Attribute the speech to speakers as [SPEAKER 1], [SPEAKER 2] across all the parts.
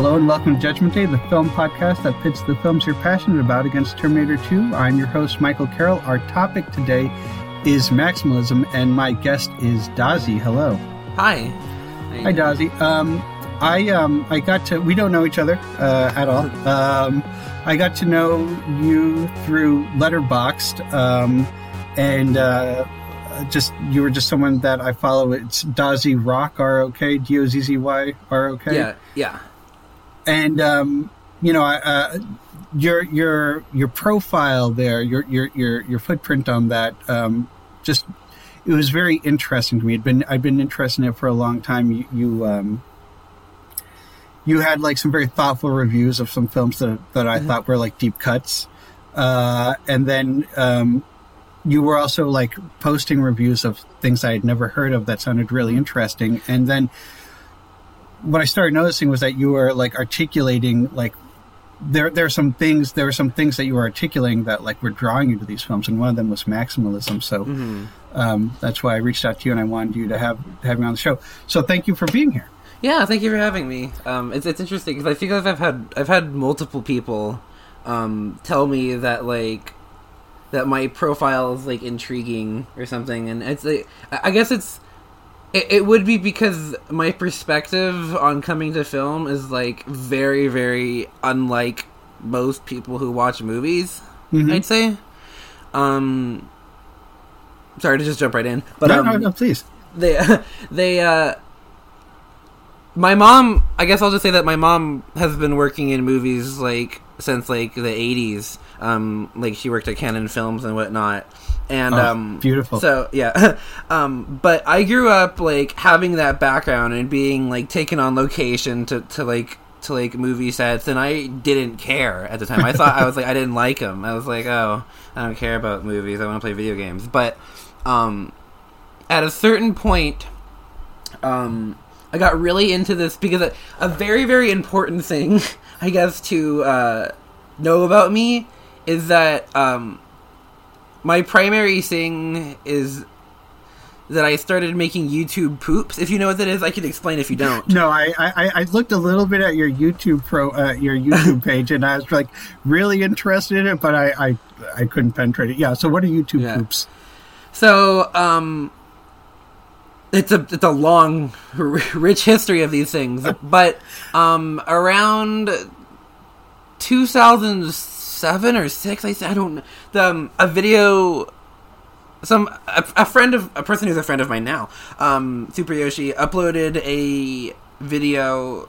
[SPEAKER 1] Hello and welcome to Judgment Day, the film podcast that pits the films you're passionate about against Terminator 2. I'm your host, Michael Carroll. Our topic today is maximalism, and my guest is Dazi. Hello.
[SPEAKER 2] Hi.
[SPEAKER 1] Hi, Dazi. Um, I um, I got to. We don't know each other uh, at all. Um, I got to know you through Letterboxd, um, and uh, just you were just someone that I follow. It's Dazi Rock R O K D O Z Z Y R O K.
[SPEAKER 2] Yeah, yeah.
[SPEAKER 1] And um, you know, uh, your your your profile there, your your your your footprint on that, um, just it was very interesting to me. It'd been I've been interested in it for a long time. You, you um, you had like some very thoughtful reviews of some films that that I mm-hmm. thought were like deep cuts, uh, and then um, you were also like posting reviews of things I had never heard of that sounded really interesting, and then what I started noticing was that you were like articulating like there there are some things there are some things that you were articulating that like were drawing you to these films, and one of them was maximalism. So mm-hmm. um, that's why I reached out to you and I wanted you to have have me on the show. So thank you for being here.
[SPEAKER 2] Yeah, thank you for having me. Um, it's it's interesting because I feel like I've had I've had multiple people um, tell me that like that my profile is like intriguing or something, and it's like I guess it's it, it would be because my perspective on coming to film is like very, very unlike most people who watch movies. Mm-hmm. I'd say. Um, sorry to just jump right in,
[SPEAKER 1] but no, um, no, no, please.
[SPEAKER 2] They, they, uh, my mom. I guess I'll just say that my mom has been working in movies like since like the '80s. Um, like she worked at Cannon Films and whatnot. And oh, um
[SPEAKER 1] beautiful.
[SPEAKER 2] so yeah. Um but i grew up like having that background and being like taken on location to to like to like movie sets and i didn't care at the time. I thought i was like i didn't like them i was like oh i don't care about movies. I want to play video games. But um at a certain point um i got really into this because a, a very very important thing i guess to uh know about me is that um my primary thing is that I started making YouTube poops. If you know what that is, I can explain if you don't.
[SPEAKER 1] No, I I, I looked a little bit at your YouTube pro uh, your YouTube page, and I was like really interested in it, but I I, I couldn't penetrate it. Yeah. So what are YouTube yeah. poops?
[SPEAKER 2] So um, it's a it's a long, rich history of these things, but um, around 2000 seven or six. I I don't the um, a video. Some a, a, friend of a person who's a friend of mine now, um, Super Yoshi, uploaded a video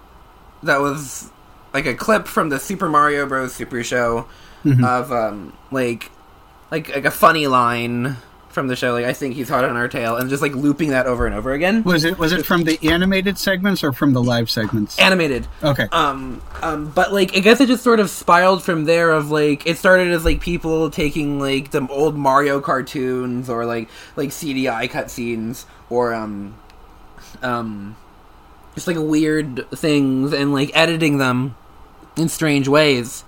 [SPEAKER 2] that was like a clip from the Super Mario Bros. Super Show mm-hmm. of um, like like like a funny line from the show. Like I think he's hot on our tail, and just like looping that over and over again.
[SPEAKER 1] Was it was it from the animated segments or from the live segments?
[SPEAKER 2] Animated.
[SPEAKER 1] Okay.
[SPEAKER 2] Um. Um. But like, I guess it just sort of spiraled from there. Of like, it started as like people taking like the old Mario cartoons or like like CDI cutscenes or um um just like weird things and like editing them in strange ways.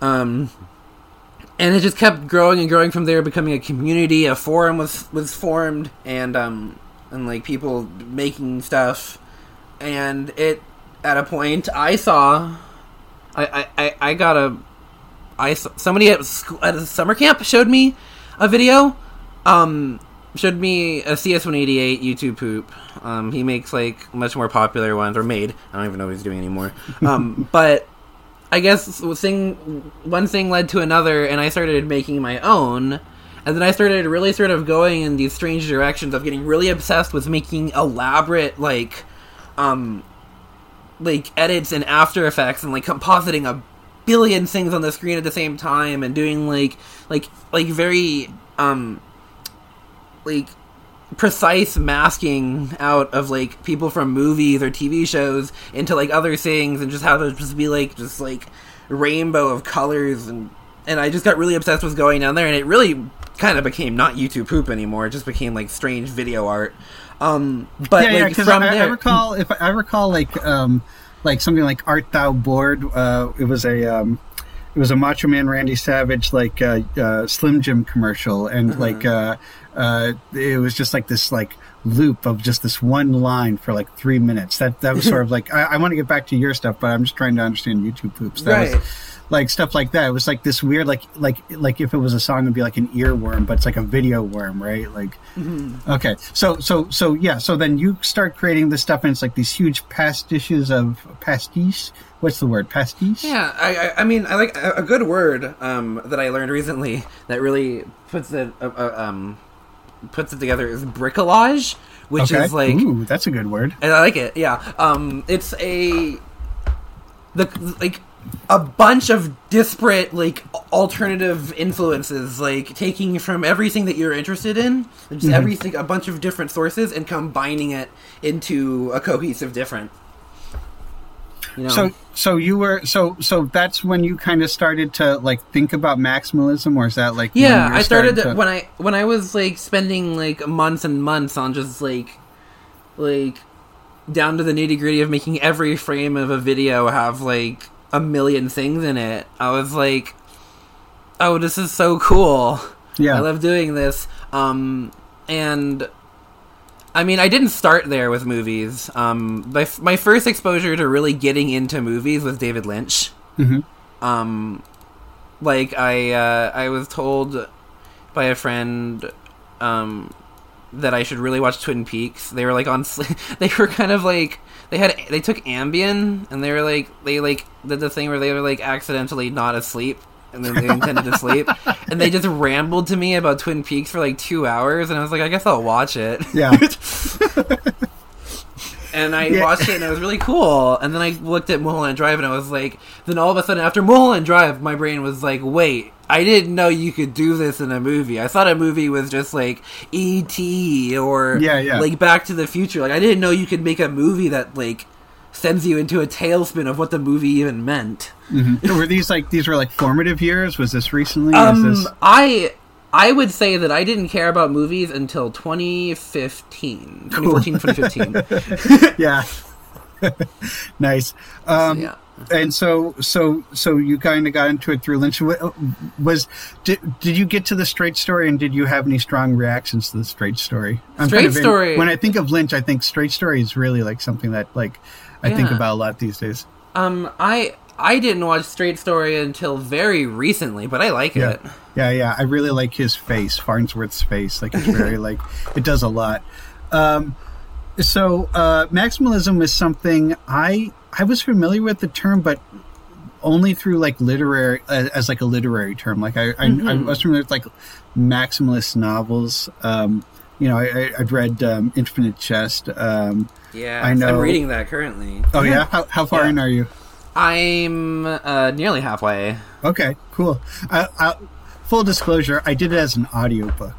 [SPEAKER 2] Um and it just kept growing and growing from there, becoming a community. A forum was was formed, and um, and like people making stuff, and it at a point I saw, I I, I got a, I somebody at school, at a summer camp showed me a video, um, showed me a CS188 YouTube poop. Um, he makes like much more popular ones, or made. I don't even know what he's doing anymore. Um, but I guess thing one thing led to another, and I started making my own. And then I started really sort of going in these strange directions of getting really obsessed with making elaborate like um like edits and after effects and like compositing a billion things on the screen at the same time and doing like like like very um like precise masking out of like people from movies or TV shows into like other things and just have it just be like just like rainbow of colors and and I just got really obsessed with going down there and it really kind of became not YouTube poop anymore. It just became like strange video art. Um, but yeah, like,
[SPEAKER 1] yeah, from I, there, I recall if I recall like um, like something like Art Thou Bored. Uh, it was a um, it was a Macho Man Randy Savage like uh, uh, Slim Jim commercial, and
[SPEAKER 2] Uh-huh.
[SPEAKER 1] like uh, uh, it was just like this like loop of just this one line for like three minutes. That that was sort of like I, I want to get back to your stuff, but I'm just trying to understand YouTube poops. That
[SPEAKER 2] Right.
[SPEAKER 1] was like stuff like that. It was like this weird like like like if it was a song, it'd be like an earworm, but it's like a video worm, right? Like
[SPEAKER 2] Mm-hmm.
[SPEAKER 1] okay, so so so yeah, so then you start creating this stuff, and it's like these huge pastiches of pastiche. What's the word? Pastiche.
[SPEAKER 2] Yeah, I, I, I mean, I like a, a good word um, that I learned recently that really puts it uh, uh, um, puts it together is bricolage, which
[SPEAKER 1] okay.
[SPEAKER 2] is like
[SPEAKER 1] Ooh, that's a good word.
[SPEAKER 2] and I like it. Yeah, um, it's a the like a bunch of disparate like alternative influences, like taking from everything that you're interested in, just
[SPEAKER 1] Mm-hmm.
[SPEAKER 2] everything, a bunch of different sources, and combining it into a cohesive different. You know,
[SPEAKER 1] So so you were so so that's when you kind of started to like think about maximalism, or is that like
[SPEAKER 2] yeah, I started
[SPEAKER 1] starting
[SPEAKER 2] to, when I when I was like spending like months and months on just like like down to the nitty gritty of making every frame of a video have like a million things in it. I was like, oh, this is so cool.
[SPEAKER 1] yeah
[SPEAKER 2] I love doing this. Um, and I mean, I didn't start there with movies. Um, my my first exposure to really getting into movies was David Lynch.
[SPEAKER 1] Mhm.
[SPEAKER 2] Um, like I uh, I was told by a friend um that I should really watch Twin Peaks. They were like on they were kind of like they had they took Ambien and they were like they like did the thing where they were like accidentally not asleep and then they intended to sleep and they just rambled to me about Twin Peaks for like 2 hours and I was like I guess I'll watch it.
[SPEAKER 1] yeah
[SPEAKER 2] And I
[SPEAKER 1] Yeah.
[SPEAKER 2] watched it and it was really cool. And then I looked at Mulholland Drive and I was like, then all of a sudden after Mulholland Drive, my brain was like, wait, I didn't know you could do this in a movie. I thought a movie was just like E.T. or
[SPEAKER 1] Yeah, yeah.
[SPEAKER 2] like Back to the Future. Like I didn't know you could make a movie that like sends you into a tailspin of what the movie even meant.
[SPEAKER 1] Mhm. were these like these were like formative years? Was this recently?
[SPEAKER 2] Um,
[SPEAKER 1] Is this
[SPEAKER 2] I I would say that I didn't care about movies until 2015, 2014, 2015.
[SPEAKER 1] yeah nice. Um,
[SPEAKER 2] yeah.
[SPEAKER 1] And so, so, so you kind of got into it through Lynch. Was did, did you get to the straight story, and did you have any strong reactions to the straight story? I'm
[SPEAKER 2] Straight
[SPEAKER 1] kind of in-
[SPEAKER 2] Story-
[SPEAKER 1] when I think of Lynch, I think straight story is really like something that like I think about a lot these days.
[SPEAKER 2] Um, I I didn't watch Straight Story until very recently, but I like
[SPEAKER 1] Yeah,
[SPEAKER 2] it.
[SPEAKER 1] yeah, yeah. I really like his face, Farnsworth's face. Like it's very like it does a lot. Um, so uh, maximalism is something I I was familiar with the term, but only through like literary as, as like a literary term. Like I I, I was familiar with like maximalist novels. Um, you know, I, I, I'd read um, Infinite Jest. Um,
[SPEAKER 2] Yeah,
[SPEAKER 1] I know.
[SPEAKER 2] I'm reading that currently.
[SPEAKER 1] oh yeah, how, how far
[SPEAKER 2] Yeah.
[SPEAKER 1] in are you?
[SPEAKER 2] I'm uh, nearly halfway.
[SPEAKER 1] Okay, cool. I, I, full disclosure, I did it as an audiobook.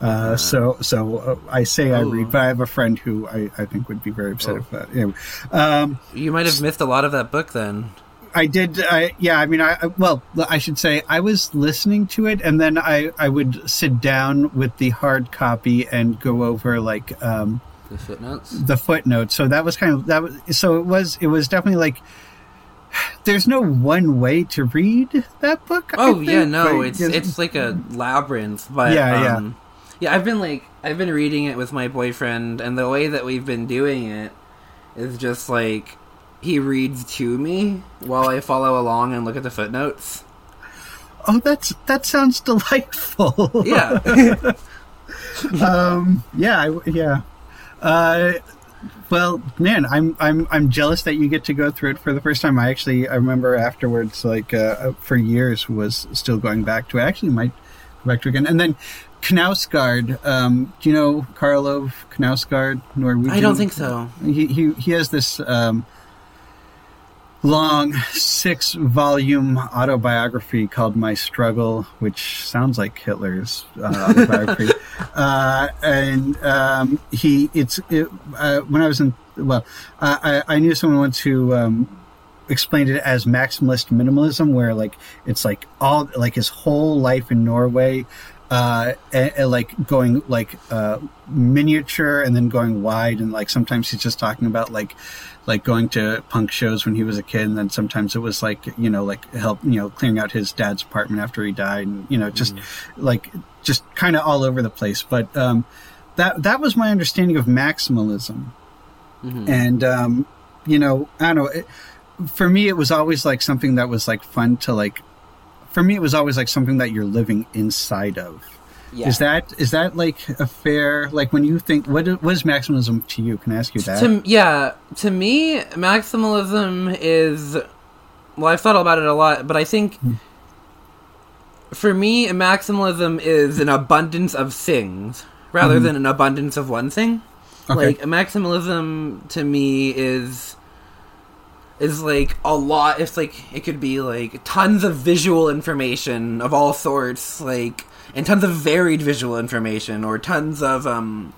[SPEAKER 1] Uh, so, so uh, I say I
[SPEAKER 2] Oh.
[SPEAKER 1] read, but I have a friend who I, I think would be very upset if that. Anyway, um,
[SPEAKER 2] You might have missed a lot of that book then.
[SPEAKER 1] I did. I, yeah, I mean, I well, I should say I was listening to it, and then I I would sit down with the hard copy and go over like um,
[SPEAKER 2] The footnotes.
[SPEAKER 1] the footnotes. So that was kind of that was so it was it was definitely like. There's no one way to read that book.
[SPEAKER 2] Oh yeah, no,
[SPEAKER 1] but-
[SPEAKER 2] it's it's like a labyrinth. But
[SPEAKER 1] Yeah, yeah.
[SPEAKER 2] um, yeah. I've been like I've been reading it with my boyfriend, and the way that we've been doing it is just like he reads to me while I follow along and look at the footnotes.
[SPEAKER 1] Oh, that's that sounds delightful.
[SPEAKER 2] Yeah.
[SPEAKER 1] um, yeah, I, yeah. Uh, well, man, I'm I'm I'm jealous that you get to go through it for the first time. I actually I remember afterwards, like uh, for years, was still going back to it. I actually might go back to it again. And then Knausgaard. Um, do you know Karl Ove Knausgaard? Norwegian.
[SPEAKER 2] I don't think so.
[SPEAKER 1] He he he has this um, long six volume autobiography called My Struggle, which sounds like Hitler's uh, autobiography. uh, and um, he it's it, uh, when I was in well, I, I I knew someone once who. Um, explained it as maximalist minimalism where like it's like all like his whole life in norway uh, and, and, like going like uh, miniature and then going wide, and like sometimes he's just talking about like like going to punk shows when he was a kid, and then sometimes it was like you know like help you know clearing out his dad's apartment after he died, and you know just mm. like just kind of all over the place. But um, that that was my understanding of maximalism, mm-hmm. and um, you know I don't know. It, for me, it was always like something that was like fun to like. For me, it was always like something that you're living inside of. Yeah. Is that is that like a fair like when you think what what is maximalism to you? Can I ask you that?
[SPEAKER 2] To, yeah, to me, maximalism is well, I've thought about it a lot, but I think hmm. for me, maximalism is an abundance of things rather mm-hmm. than an abundance of one thing. Okay. Like maximalism to me is is like a lot. It's like it could be like tons of visual information of all sorts, like and tons of varied visual information, or tons of um,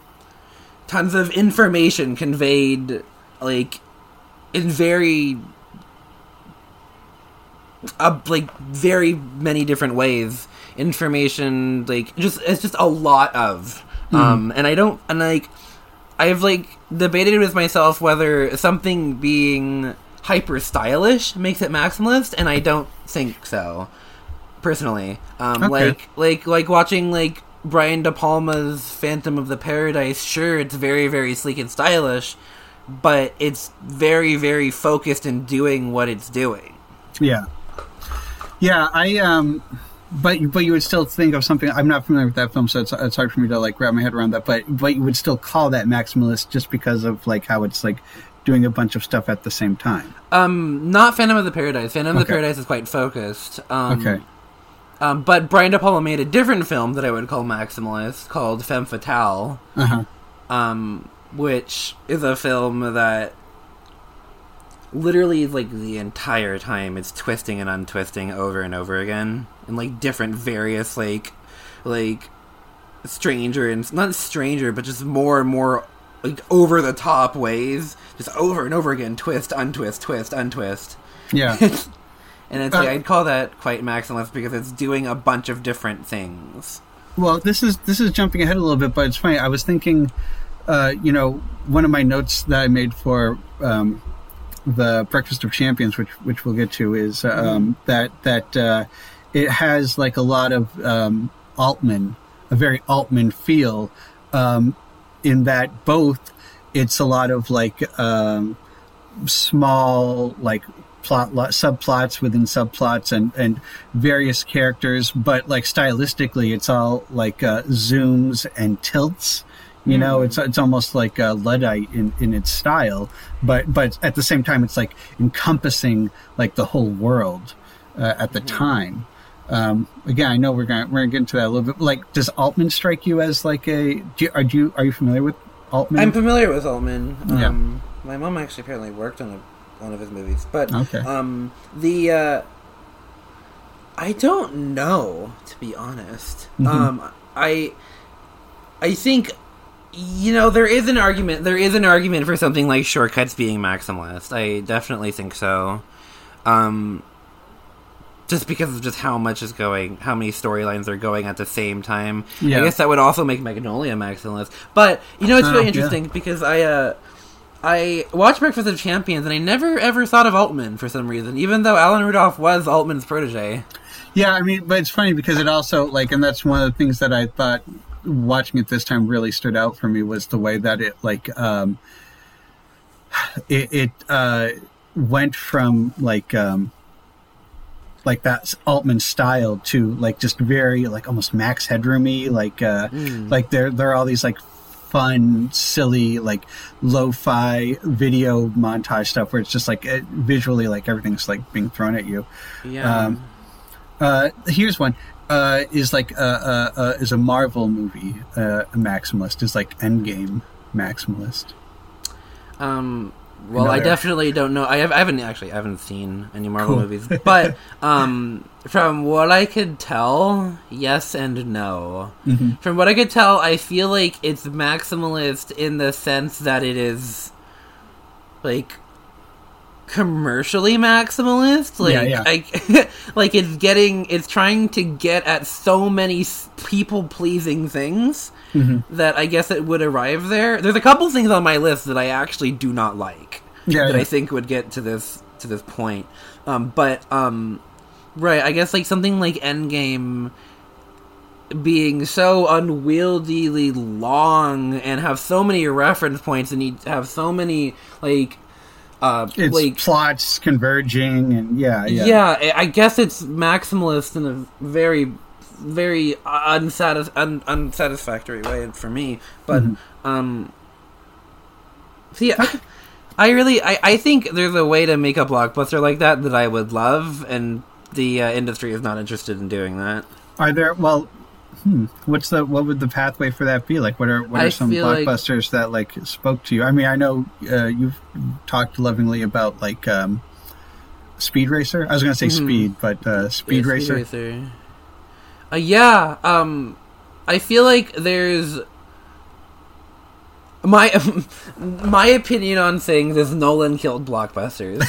[SPEAKER 2] tons of information conveyed like in very uh, like very many different ways. Information like just it's just a lot of mm. um, and I don't and like I've like debated with myself whether something being hyper stylish makes it maximalist, and I don't think so. Personally, um, okay. like like like watching like Brian De Palma's Phantom of the Paradise. Sure, it's very very sleek and stylish, but it's very very focused in doing what it's doing.
[SPEAKER 1] Yeah, yeah. I um but but you would still think of something. I'm not familiar with that film, so it's, it's hard for me to like wrap my head around that. But but you would still call that maximalist just because of like how it's like doing a bunch of stuff at the same time.
[SPEAKER 2] Um, not Phantom of the Paradise. Phantom okay. of the Paradise is quite focused. Um, okay. Um, but Brian De Palma made a different film that I would call maximalist called Femme Fatale. Uh-huh. Um, which is a film that literally like the entire time it's twisting and untwisting over and over again in like different various like like stranger and not stranger but just more and more like over the top ways, just over and over again, twist, untwist, twist, untwist.
[SPEAKER 1] Yeah.
[SPEAKER 2] and it's uh, like I'd call that quite maximalist because it's doing a bunch of different things.
[SPEAKER 1] Well, this is this is jumping ahead a little bit, but it's funny. I was thinking, uh, you know, one of my notes that I made for um, the Breakfast of Champions, which which we'll get to, is uh, um, mm-hmm. that that uh, it has like a lot of um, Altman, a very Altman feel. Um, in that both it's a lot of like um, small like plot subplots within subplots and and various characters but like stylistically it's all like uh, zooms and tilts you mm. know it's it's almost like a luddite in in its style but but at the same time it's like encompassing like the whole world uh, at the mm. time um, again, I know we're going we're going to get into that a little bit. Like, does Altman strike you as like a? Do you, are you are you familiar with Altman?
[SPEAKER 2] I'm familiar with Altman. Um, yeah. My mom actually apparently worked on a, one of his movies, but okay. Um, the uh, I don't know to be honest. Mm-hmm. Um, I I think you know there is an argument. There is an argument for something like Short Cuts being maximalist. I definitely think so. Um, just because of just how much is going, how many storylines are going at the same time. Yeah. I guess that would also make Magnolia maximalist. But you know, it's really uh, interesting yeah. because I uh, I watched Breakfast of Champions and I never ever thought of Altman for some reason, even though Alan Rudolph was Altman's protege.
[SPEAKER 1] Yeah, I mean, but it's funny because it also like, and that's one of the things that I thought watching it this time really stood out for me was the way that it like um, it, it uh, went from like um, like that Altman style to like just very like almost Max Headroomy like uh mm. like there there are all these like fun silly like lo-fi video montage stuff where it's just like it, visually like everything's like being thrown at you. Yeah. Um, uh here's one. Uh is like uh, uh, uh is a Marvel movie uh a maximalist. Is like Endgame maximalist.
[SPEAKER 2] Um well, Another. I definitely don't know. I, have, I haven't actually I haven't seen any Marvel cool. movies, but um, from what I could tell, yes and no. Mm-hmm. From what I could tell, I feel like it's maximalist in the sense that it is like commercially maximalist. Like,
[SPEAKER 1] Yeah, yeah.
[SPEAKER 2] like, like it's getting, it's trying to get at so many people pleasing things
[SPEAKER 1] Mm-hmm.
[SPEAKER 2] that I guess it would arrive there. There's a couple things on my list that I actually do not like
[SPEAKER 1] Yeah,
[SPEAKER 2] that
[SPEAKER 1] yeah.
[SPEAKER 2] I think would get to this to this point. Um, but um, right, I guess like something like Endgame being so unwieldily long and have so many reference points and you have so many like uh
[SPEAKER 1] It's
[SPEAKER 2] like
[SPEAKER 1] plots converging, and yeah, yeah.
[SPEAKER 2] yeah, I- I guess it's maximalist in a very, very unsatis- un- unsatisfactory way for me. But um, so yeah, I really, I, I think there's a way to make a blockbuster like that that I would love, and the uh, industry is not interested in doing that.
[SPEAKER 1] Are there? Well, hmm, what's the what would the pathway for that be? Like, what are what are
[SPEAKER 2] I
[SPEAKER 1] some
[SPEAKER 2] feel like-
[SPEAKER 1] blockbusters that like spoke to you? I mean, I know uh, you've talked lovingly about like um, Speed Racer. I was going to say
[SPEAKER 2] Mhm.
[SPEAKER 1] Speed, but uh, Speed
[SPEAKER 2] Yeah,
[SPEAKER 1] Racer.
[SPEAKER 2] Racer. Uh, yeah, um, I feel like there's my my opinion on things is Nolan killed blockbusters.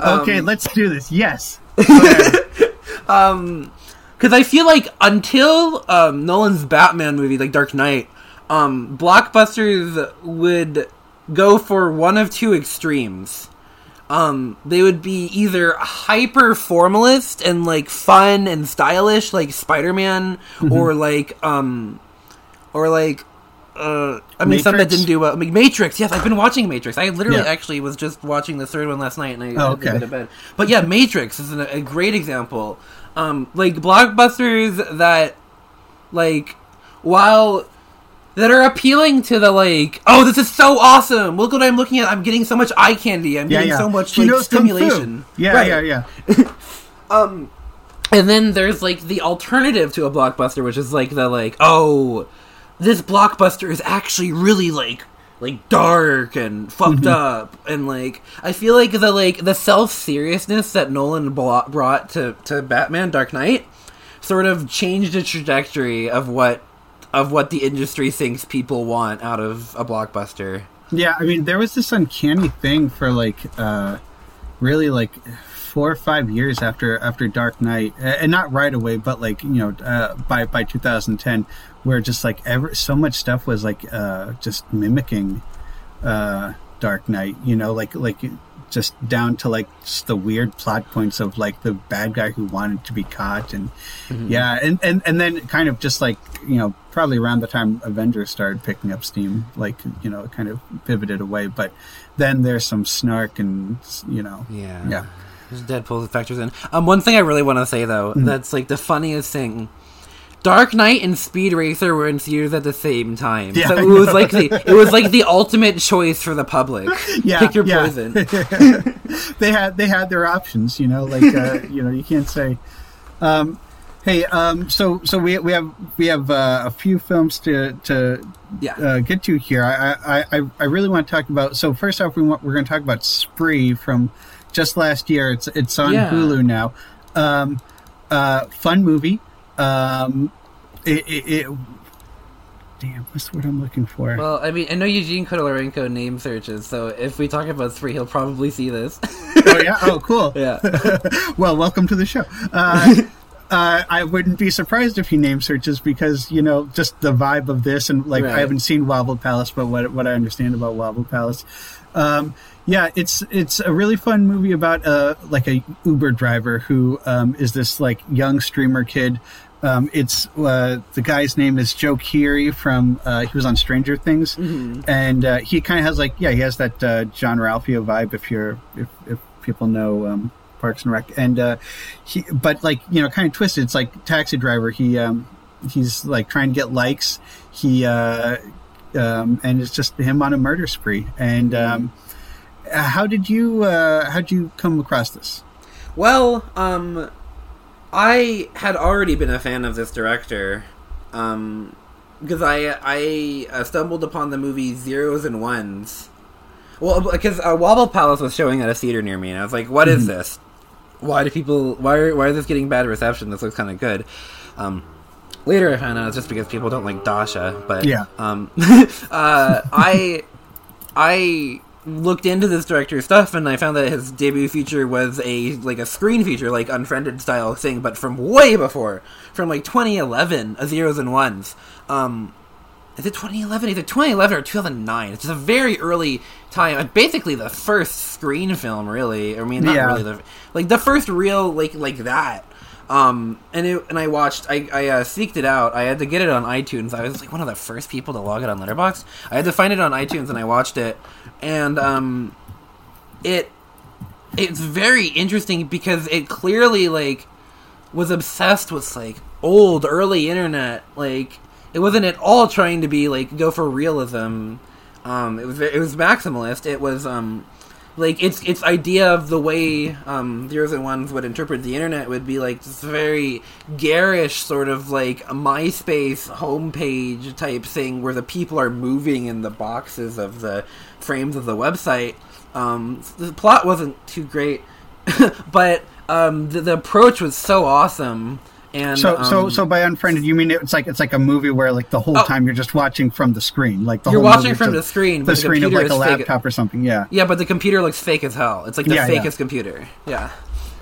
[SPEAKER 1] okay,
[SPEAKER 2] Um,
[SPEAKER 1] let's do this. Yes.
[SPEAKER 2] um, because I feel like until um Nolan's Batman movie, like Dark Knight, um, blockbusters would go for one of two extremes. Um, they would be either hyper formalist and like fun and stylish, like Spider Man, or like um, or like uh, I mean, some that didn't do well. Like Matrix, yes, I've been watching Matrix. I literally
[SPEAKER 1] Yeah.
[SPEAKER 2] actually was just watching the third one last night, and I
[SPEAKER 1] Oh, okay.
[SPEAKER 2] go to bed. But yeah, Matrix is an, a great example. Um, like blockbusters that, like, while that are appealing to the like, oh, this is so awesome! Look what I'm looking at. I'm getting so much eye candy. I'm
[SPEAKER 1] Yeah,
[SPEAKER 2] getting
[SPEAKER 1] yeah.
[SPEAKER 2] so much
[SPEAKER 1] She
[SPEAKER 2] like stimulation.
[SPEAKER 1] Yeah,
[SPEAKER 2] Right.
[SPEAKER 1] yeah, yeah.
[SPEAKER 2] Um, and then there's like the alternative to a blockbuster, which is like the like, oh, this blockbuster is actually really like like dark and fucked up, and like I feel like the like the self seriousness that Nolan brought to to Batman Dark Knight sort of changed the trajectory of what of what the industry thinks people want out of a blockbuster.
[SPEAKER 1] Yeah, I mean, there was this uncanny thing for like, uh, really like four or five years after after Dark Knight, and not right away, but like you know, uh, by by 2010, where just like ever so much stuff was like uh, just mimicking uh, Dark Knight. You know, like like just down to like the weird plot points of like the bad guy who wanted to be caught and yeah and, and and then kind of just like you know probably around the time avengers started picking up steam like you know it kind of pivoted away but then there's some snark and you know
[SPEAKER 2] Yeah.
[SPEAKER 1] yeah
[SPEAKER 2] There's Deadpool factors in. Um, one thing I really want to say though,
[SPEAKER 1] Mm-hmm.
[SPEAKER 2] that's like the funniest thing. Dark Knight and Speed Racer were in theaters at the same time,
[SPEAKER 1] Yeah,
[SPEAKER 2] so it was like the it was like the ultimate choice for the public.
[SPEAKER 1] yeah
[SPEAKER 2] Pick your
[SPEAKER 1] yeah.
[SPEAKER 2] poison.
[SPEAKER 1] they had they had their options you know like uh, you know you can't say um hey um so so we we have we have uh, a few films to to
[SPEAKER 2] Yeah.
[SPEAKER 1] uh, get to here. I, I, I, really want to talk about. So first off, we want, we're going to talk about Spree from just last year. It's it's on
[SPEAKER 2] Yeah.
[SPEAKER 1] Hulu now. Um, uh, fun movie. Um, it, it, it damn, what's the word I'm looking for?
[SPEAKER 2] Well, I mean, I know Eugene Kotlyarenko name searches, so if we talk about Spree, he'll probably see this.
[SPEAKER 1] oh yeah, oh cool.
[SPEAKER 2] yeah.
[SPEAKER 1] well, welcome to the show. Uh, uh, I wouldn't be surprised if he name searches because you know just the vibe of this and like
[SPEAKER 2] Right.
[SPEAKER 1] I haven't seen Wobble Palace, but what what I understand about Wobble Palace, um, yeah, it's it's a really fun movie about uh like a Uber driver who um, is this like young streamer kid. Um, it's uh, the guy's name is Joe Keery from uh, he was on Stranger Things, and uh, he kind of has like yeah he has that uh, Jean-Ralphio vibe if you're if, if people know um, Parks and Rec, and uh, he but like you know kind of twisted. It's like Taxi Driver. He um, he's like trying to get likes. He uh, um, and it's just him on a murder spree. And um, how did you uh, how did you come across this?
[SPEAKER 2] Well, um, I had already been a fan of this director, um, because I I uh, stumbled upon the movie Zeros and Ones. Well, because uh, Wobble Palace was showing at a theater near me, and I was like, "What is this? Why do people? Why are, why is this getting bad reception? This looks kind of good." Um, later, I found out it's just because people don't like Dasha. But
[SPEAKER 1] Yeah.
[SPEAKER 2] um, uh, I I looked into this director's stuff and I found that his debut feature was a like a screen feature, like unfriended style thing, but from way before, from like 2011, a zeros and ones. Um, is it 2011? Either 2011 or 2009. It's just a very early time. Basically, the first screen film, really. I mean, not
[SPEAKER 1] Yeah.
[SPEAKER 2] really the like the first real like like that. Um, and it, and I watched. I I uh, seeked it out. I had to get it on iTunes. I was like one of the first people to log it on Letterboxd. I had to find it on iTunes, and I watched it. And um, it it's very interesting because it clearly like was obsessed with like old early internet. Like it wasn't at all trying to be like go for realism. Um it was it was maximalist. It was um like its its idea of the way um zeros and ones would interpret the internet would be like this very garish sort of like MySpace homepage type thing where the people are moving in the boxes of the frames of the website. Um, the plot wasn't too great, but um, the, the approach was so awesome. And
[SPEAKER 1] So, so,
[SPEAKER 2] um,
[SPEAKER 1] so by unfriended, you mean it's like it's like a movie where like the whole
[SPEAKER 2] Oh.
[SPEAKER 1] time you're just watching from the screen, like the
[SPEAKER 2] You're
[SPEAKER 1] whole
[SPEAKER 2] watching from the screen,
[SPEAKER 1] the
[SPEAKER 2] the
[SPEAKER 1] screen of like a
[SPEAKER 2] is fake.
[SPEAKER 1] laptop or something. Yeah,
[SPEAKER 2] Yeah, but the computer looks fake as hell. It's like the
[SPEAKER 1] Yeah, yeah.
[SPEAKER 2] fakest computer. Yeah.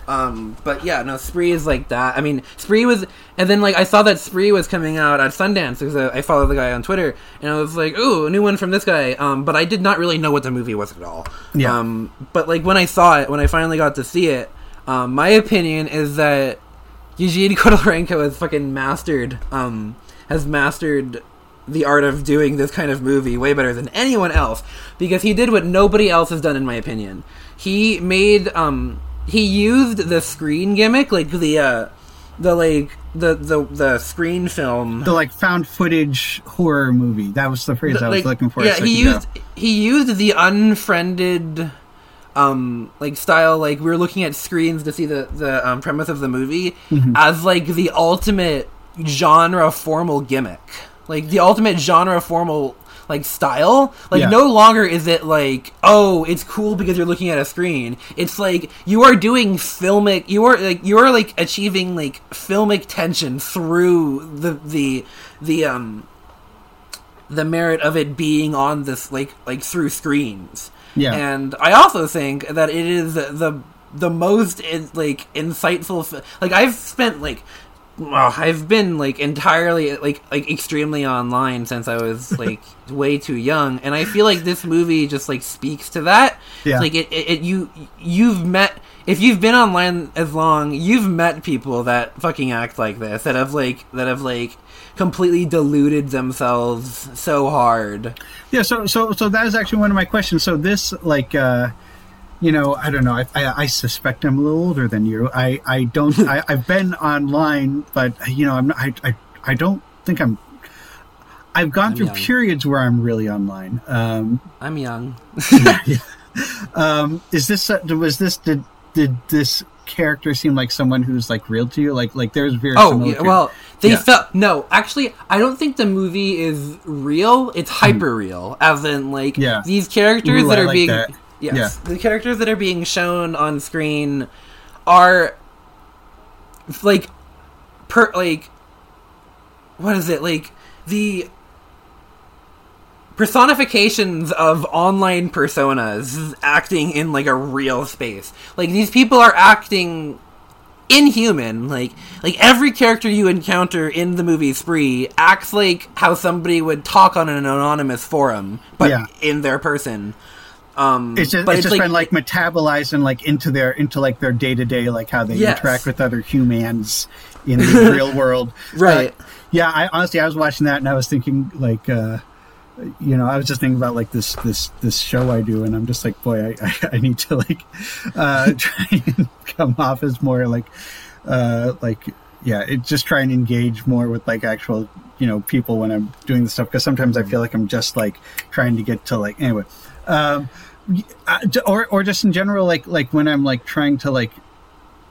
[SPEAKER 2] Um, but yeah, no, Spree is like that. I mean, Spree was, and then like I saw that Spree was coming out at Sundance because I, I follow the guy on Twitter, and I was like, ooh, a new one from this guy. Um, but I did not really know what the movie was at all.
[SPEAKER 1] Yeah.
[SPEAKER 2] Um, but like when I saw it, when I finally got to see it, um, my opinion is that Eugene Kotlyarenko has fucking mastered, um, has mastered the art of doing this kind of movie way better than anyone else because he did what nobody else has done in my opinion. He made um he used the screen gimmick like the uh the like the the the screen film
[SPEAKER 1] the like found footage horror movie. That was the phrase I was
[SPEAKER 2] like,
[SPEAKER 1] looking for.
[SPEAKER 2] Yeah, he
[SPEAKER 1] ago.
[SPEAKER 2] used he used the unfriended um like style like we were looking at screens to see the the um, premise of the movie
[SPEAKER 1] Mm-hmm.
[SPEAKER 2] as like the ultimate genre formal gimmick like the ultimate genre formal like style like
[SPEAKER 1] Yeah.
[SPEAKER 2] no longer is it like oh it's cool because you're looking at a screen it's like you are doing filmic you are like you are like achieving like filmic tension through the the the um the merit of it being on this like like through screens.
[SPEAKER 1] Yeah.
[SPEAKER 2] And I also think that it is the the most like insightful like I've spent like well, I've been like entirely like like extremely online since I was like way too young and I feel like this movie just like speaks to that.
[SPEAKER 1] Yeah.
[SPEAKER 2] Like it, it, it you you've met if you've been online as long, you've met people that fucking act like this that have like that have like completely deluded themselves so hard.
[SPEAKER 1] Yeah, so so so that is actually one of my questions. So this like uh you know, I don't know. I, I, I suspect I'm a little older than you. I, I don't. I, I've been online, but you know, I'm. not- I, I, I don't think I'm. I've gone
[SPEAKER 2] I'm
[SPEAKER 1] through
[SPEAKER 2] young.
[SPEAKER 1] periods where I'm really online. Um,
[SPEAKER 2] I'm young.
[SPEAKER 1] um, is this uh, was this did did this character seem like someone who's like real to you? Like like there's very
[SPEAKER 2] Oh yeah, well, they
[SPEAKER 1] Yeah.
[SPEAKER 2] felt no. Actually, I don't think the movie is real. It's hyper real, as in like
[SPEAKER 1] Hmm. Yeah.
[SPEAKER 2] these characters
[SPEAKER 1] Ooh,
[SPEAKER 2] that
[SPEAKER 1] I
[SPEAKER 2] are
[SPEAKER 1] like
[SPEAKER 2] being
[SPEAKER 1] that.
[SPEAKER 2] Yes,
[SPEAKER 1] Yeah.
[SPEAKER 2] the characters that are being shown on screen are like per like what is it like the personifications of online personas acting in like a real space. Like these people are acting inhuman. Like like every character you encounter in the movie Spree acts like how somebody would talk on an anonymous forum, but
[SPEAKER 1] Yeah.
[SPEAKER 2] in their person. Um,
[SPEAKER 1] it's just,
[SPEAKER 2] but
[SPEAKER 1] it's just been like metabolizing like into their into like their day to day like how they
[SPEAKER 2] Yes.
[SPEAKER 1] interact with other humans in the real world
[SPEAKER 2] Right.
[SPEAKER 1] Uh, yeah i honestly i was watching that and i was thinking like uh you know i was just thinking about like this this this show i do and i'm just like boy i i, I need to like uh try and come off as more like uh like yeah it just try and engage more with like actual you know people when i'm doing this stuff because sometimes i feel like i'm just like trying to get to like anyway um uh, or or just in general like like when i'm like trying to like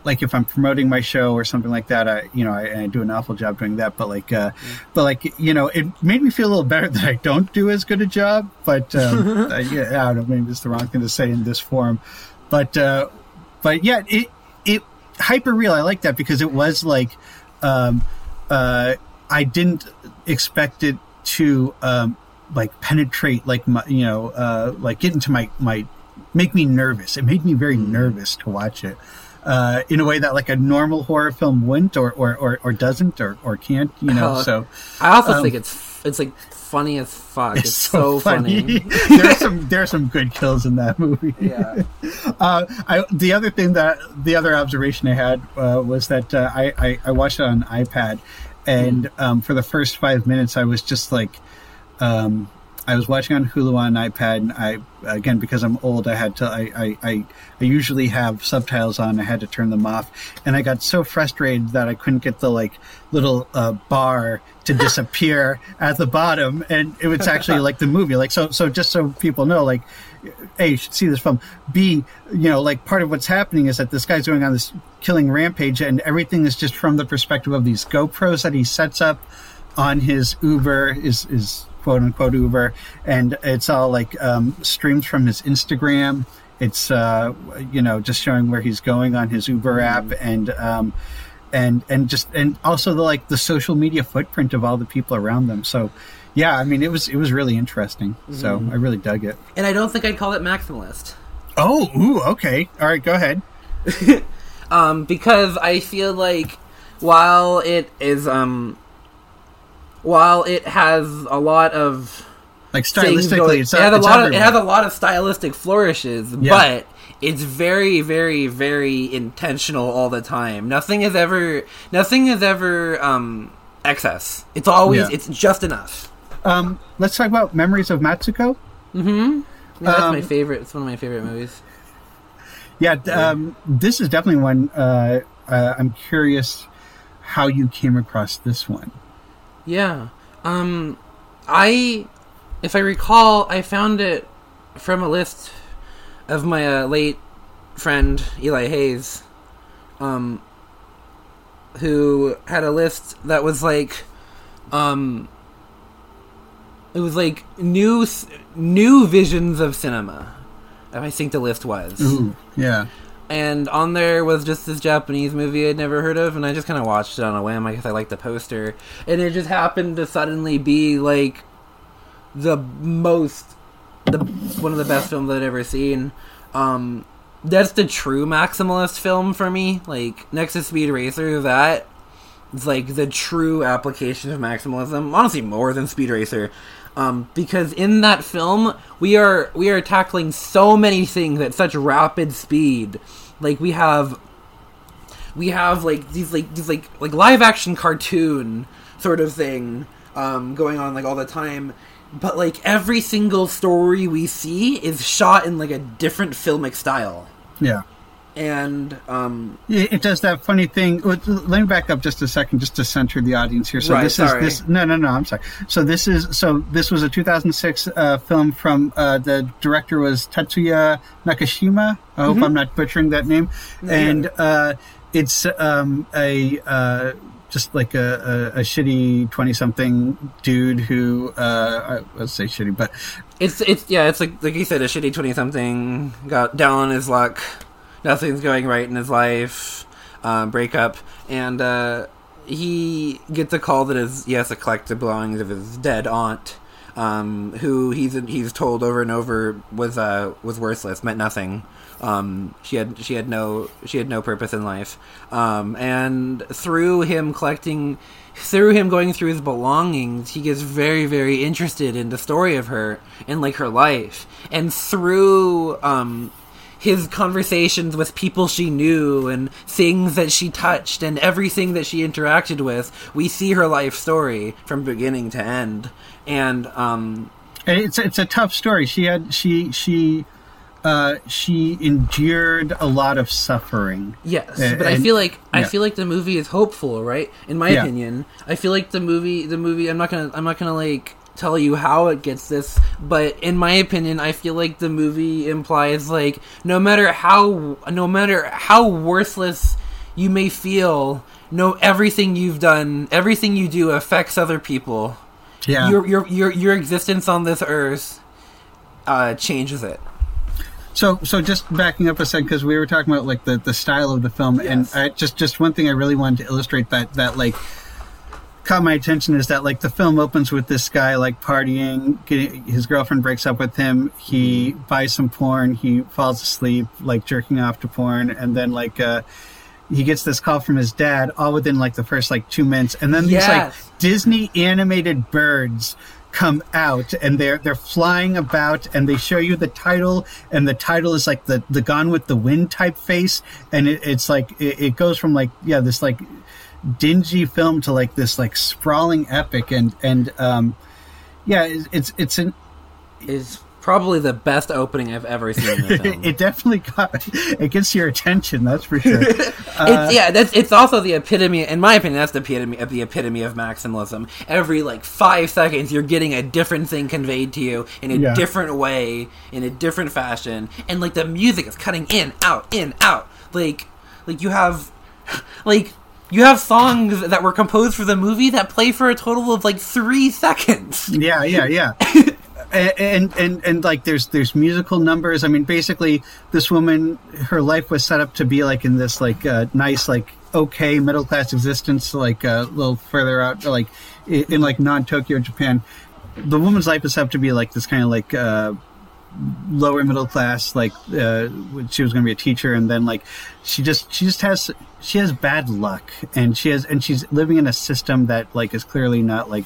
[SPEAKER 1] like if I'm promoting my show or something like that, I you know I, I do an awful job doing that. But like, uh, but like you know, it made me feel a little better that I don't do as good a job. But um, uh, yeah, I don't know, maybe it's the wrong thing to say in this form. But uh, but yeah, it it hyper real. I like that because it was like um, uh, I didn't expect it to um, like penetrate like my you know uh, like get into my my make me nervous. It made me very nervous to watch it. Uh, in a way that like a normal horror film wouldn't or or, or, or doesn't or, or can't, you know.
[SPEAKER 2] Uh,
[SPEAKER 1] so
[SPEAKER 2] I also
[SPEAKER 1] um,
[SPEAKER 2] think it's it's like funny as fuck. It's,
[SPEAKER 1] it's
[SPEAKER 2] so, funny.
[SPEAKER 1] there's some there's some good kills in that movie.
[SPEAKER 2] Yeah.
[SPEAKER 1] Uh, I, the other thing that the other observation I had uh, was that uh, I, I I watched it on iPad, and um, for the first five minutes I was just like, um, I was watching on Hulu on iPad, and I again because I'm old, I had to I, I, I, I usually have subtitles on. I had to turn them off, and I got so frustrated that I couldn't get the like little uh, bar to disappear at the bottom, and it was actually like the movie. Like so, so just so people know, like, a you should see this film. B, you know, like part of what's happening is that this guy's going on this killing rampage, and everything is just from the perspective of these GoPros that he sets up on his Uber is is quote unquote Uber, and it's all like um, streams from his Instagram. It's uh, you know just showing where he's going on his Uber app, and um, and and just and also the like the social media footprint of all the people around them. So yeah, I mean it was it was really interesting. So I really dug it.
[SPEAKER 2] And I don't think I'd call it maximalist.
[SPEAKER 1] Oh, ooh, okay, all right, go ahead.
[SPEAKER 2] Um, because I feel like while it is um while it has a lot of
[SPEAKER 1] Like stylistically,
[SPEAKER 2] going-
[SPEAKER 1] it's,
[SPEAKER 2] it has a lot of it has a lot of stylistic flourishes,
[SPEAKER 1] Yeah.
[SPEAKER 2] but it's very, very, very intentional all the time. Nothing is ever nothing is ever um excess. It's always
[SPEAKER 1] Yeah.
[SPEAKER 2] it's just enough.
[SPEAKER 1] Um, let's talk about Memories of Matsuko.
[SPEAKER 2] Yeah, that's
[SPEAKER 1] Um,
[SPEAKER 2] my favorite. It's one of my favorite movies.
[SPEAKER 1] Yeah, um, this is definitely one. Uh, uh, I'm curious how you came across this one.
[SPEAKER 2] Yeah. Um I if I recall, I found it from a list of my uh, late friend Eli Hayes um who had a list that was like um it was like new new visions of cinema. I think the list was
[SPEAKER 1] Ooh, yeah.
[SPEAKER 2] And on there was just this Japanese movie I'd never heard of, and I just kind of watched it on a whim because I liked the poster, and it just happened to suddenly be like the most, the one of the best films I'd ever seen. Um, that's the true maximalist film for me. Like next to Speed Racer, that it's like the true application of maximalism. Honestly, more than Speed Racer, um, because in that film we are we are tackling so many things at such rapid speed. Like we have we have like these like these like like live action cartoon sort of thing um, going on like all the time. But like every single story we see is shot in like a different filmic style,
[SPEAKER 1] Yeah.
[SPEAKER 2] And um,
[SPEAKER 1] It does that funny thing. Let me back up just a second, just to center the audience here. So
[SPEAKER 2] Right,
[SPEAKER 1] this
[SPEAKER 2] sorry.
[SPEAKER 1] is this. No, no, no. I'm sorry. So this is so this was a 2006 uh, film from uh, the director was Tetsuya Nakashima. I hope I'm not butchering that name. and uh, it's um, a uh, just like a, a, a shitty 20 something dude who uh, I, let's say shitty, but
[SPEAKER 2] It's it's yeah, it's like like you said, a shitty twenty something got down on his luck. Nothing's going right in his life. Um, breakup, and uh, he gets a call that he has to collect the belongings of his dead aunt, um, who he's he's told over and over was uh, was worthless, meant nothing. Um, she had she had no she had no purpose in life, um, and through him collecting, through him going through his belongings, he gets very very interested in the story of her and like her life, and through um, his conversations with people she knew and things that she touched and everything that she interacted with, we see her life story from beginning to end, and um,
[SPEAKER 1] it's it's a tough story. She had she she uh, she endured a lot of suffering.
[SPEAKER 2] Yes,
[SPEAKER 1] Uh,
[SPEAKER 2] but I feel like I feel like the movie is hopeful, right? In my
[SPEAKER 1] Yeah.
[SPEAKER 2] opinion, I feel like the movie, the movie. I'm not gonna, I'm not gonna like tell you how it gets this, but in my opinion, I feel like the movie implies like no matter how, no matter how worthless you may feel, no everything you've done, everything you do affects other people.
[SPEAKER 1] Yeah,
[SPEAKER 2] Your your your your existence on this earth uh, changes it.
[SPEAKER 1] So, so just backing up a second because we were talking about like the, the style of the film, and I, just just one thing I really wanted to illustrate that that like caught my attention is that like the film opens with this guy like partying getting, his girlfriend breaks up with him he buys some porn he falls asleep like jerking off to porn and then like uh he gets this call from his dad all within like the first like two minutes and then these like disney animated birds come out and they're they're flying about and they show you the title and the title is like the the gone with the wind type face and it, it's like it, it goes from like yeah this like dingy film to like this like sprawling epic and and um yeah it's it's, it's an
[SPEAKER 2] Is probably the best opening I've ever seen in a film.
[SPEAKER 1] it definitely got it gets your attention that's for sure
[SPEAKER 2] it's, yeah, that's it's also the epitome. In my opinion, that's the epitome of the epitome of maximalism. Every like five seconds, you're getting a different thing conveyed to you in a
[SPEAKER 1] Yeah.
[SPEAKER 2] different way, in a different fashion, and like the music is cutting in, out, in, out. Like, like you have, like. You have songs that were composed for the movie that play for a total of like three seconds.
[SPEAKER 1] yeah yeah yeah. And and and like there's there's musical numbers. I mean basically this woman her life was set up to be like in this like uh, nice like okay middle class existence like uh, a little further out like in, in like non tokyo japan. The woman's life is set up to be like this kind of like uh lower middle class like uh she was going to be a teacher and then like she just she just has she has bad luck and she has and she's living in a system that like is clearly not like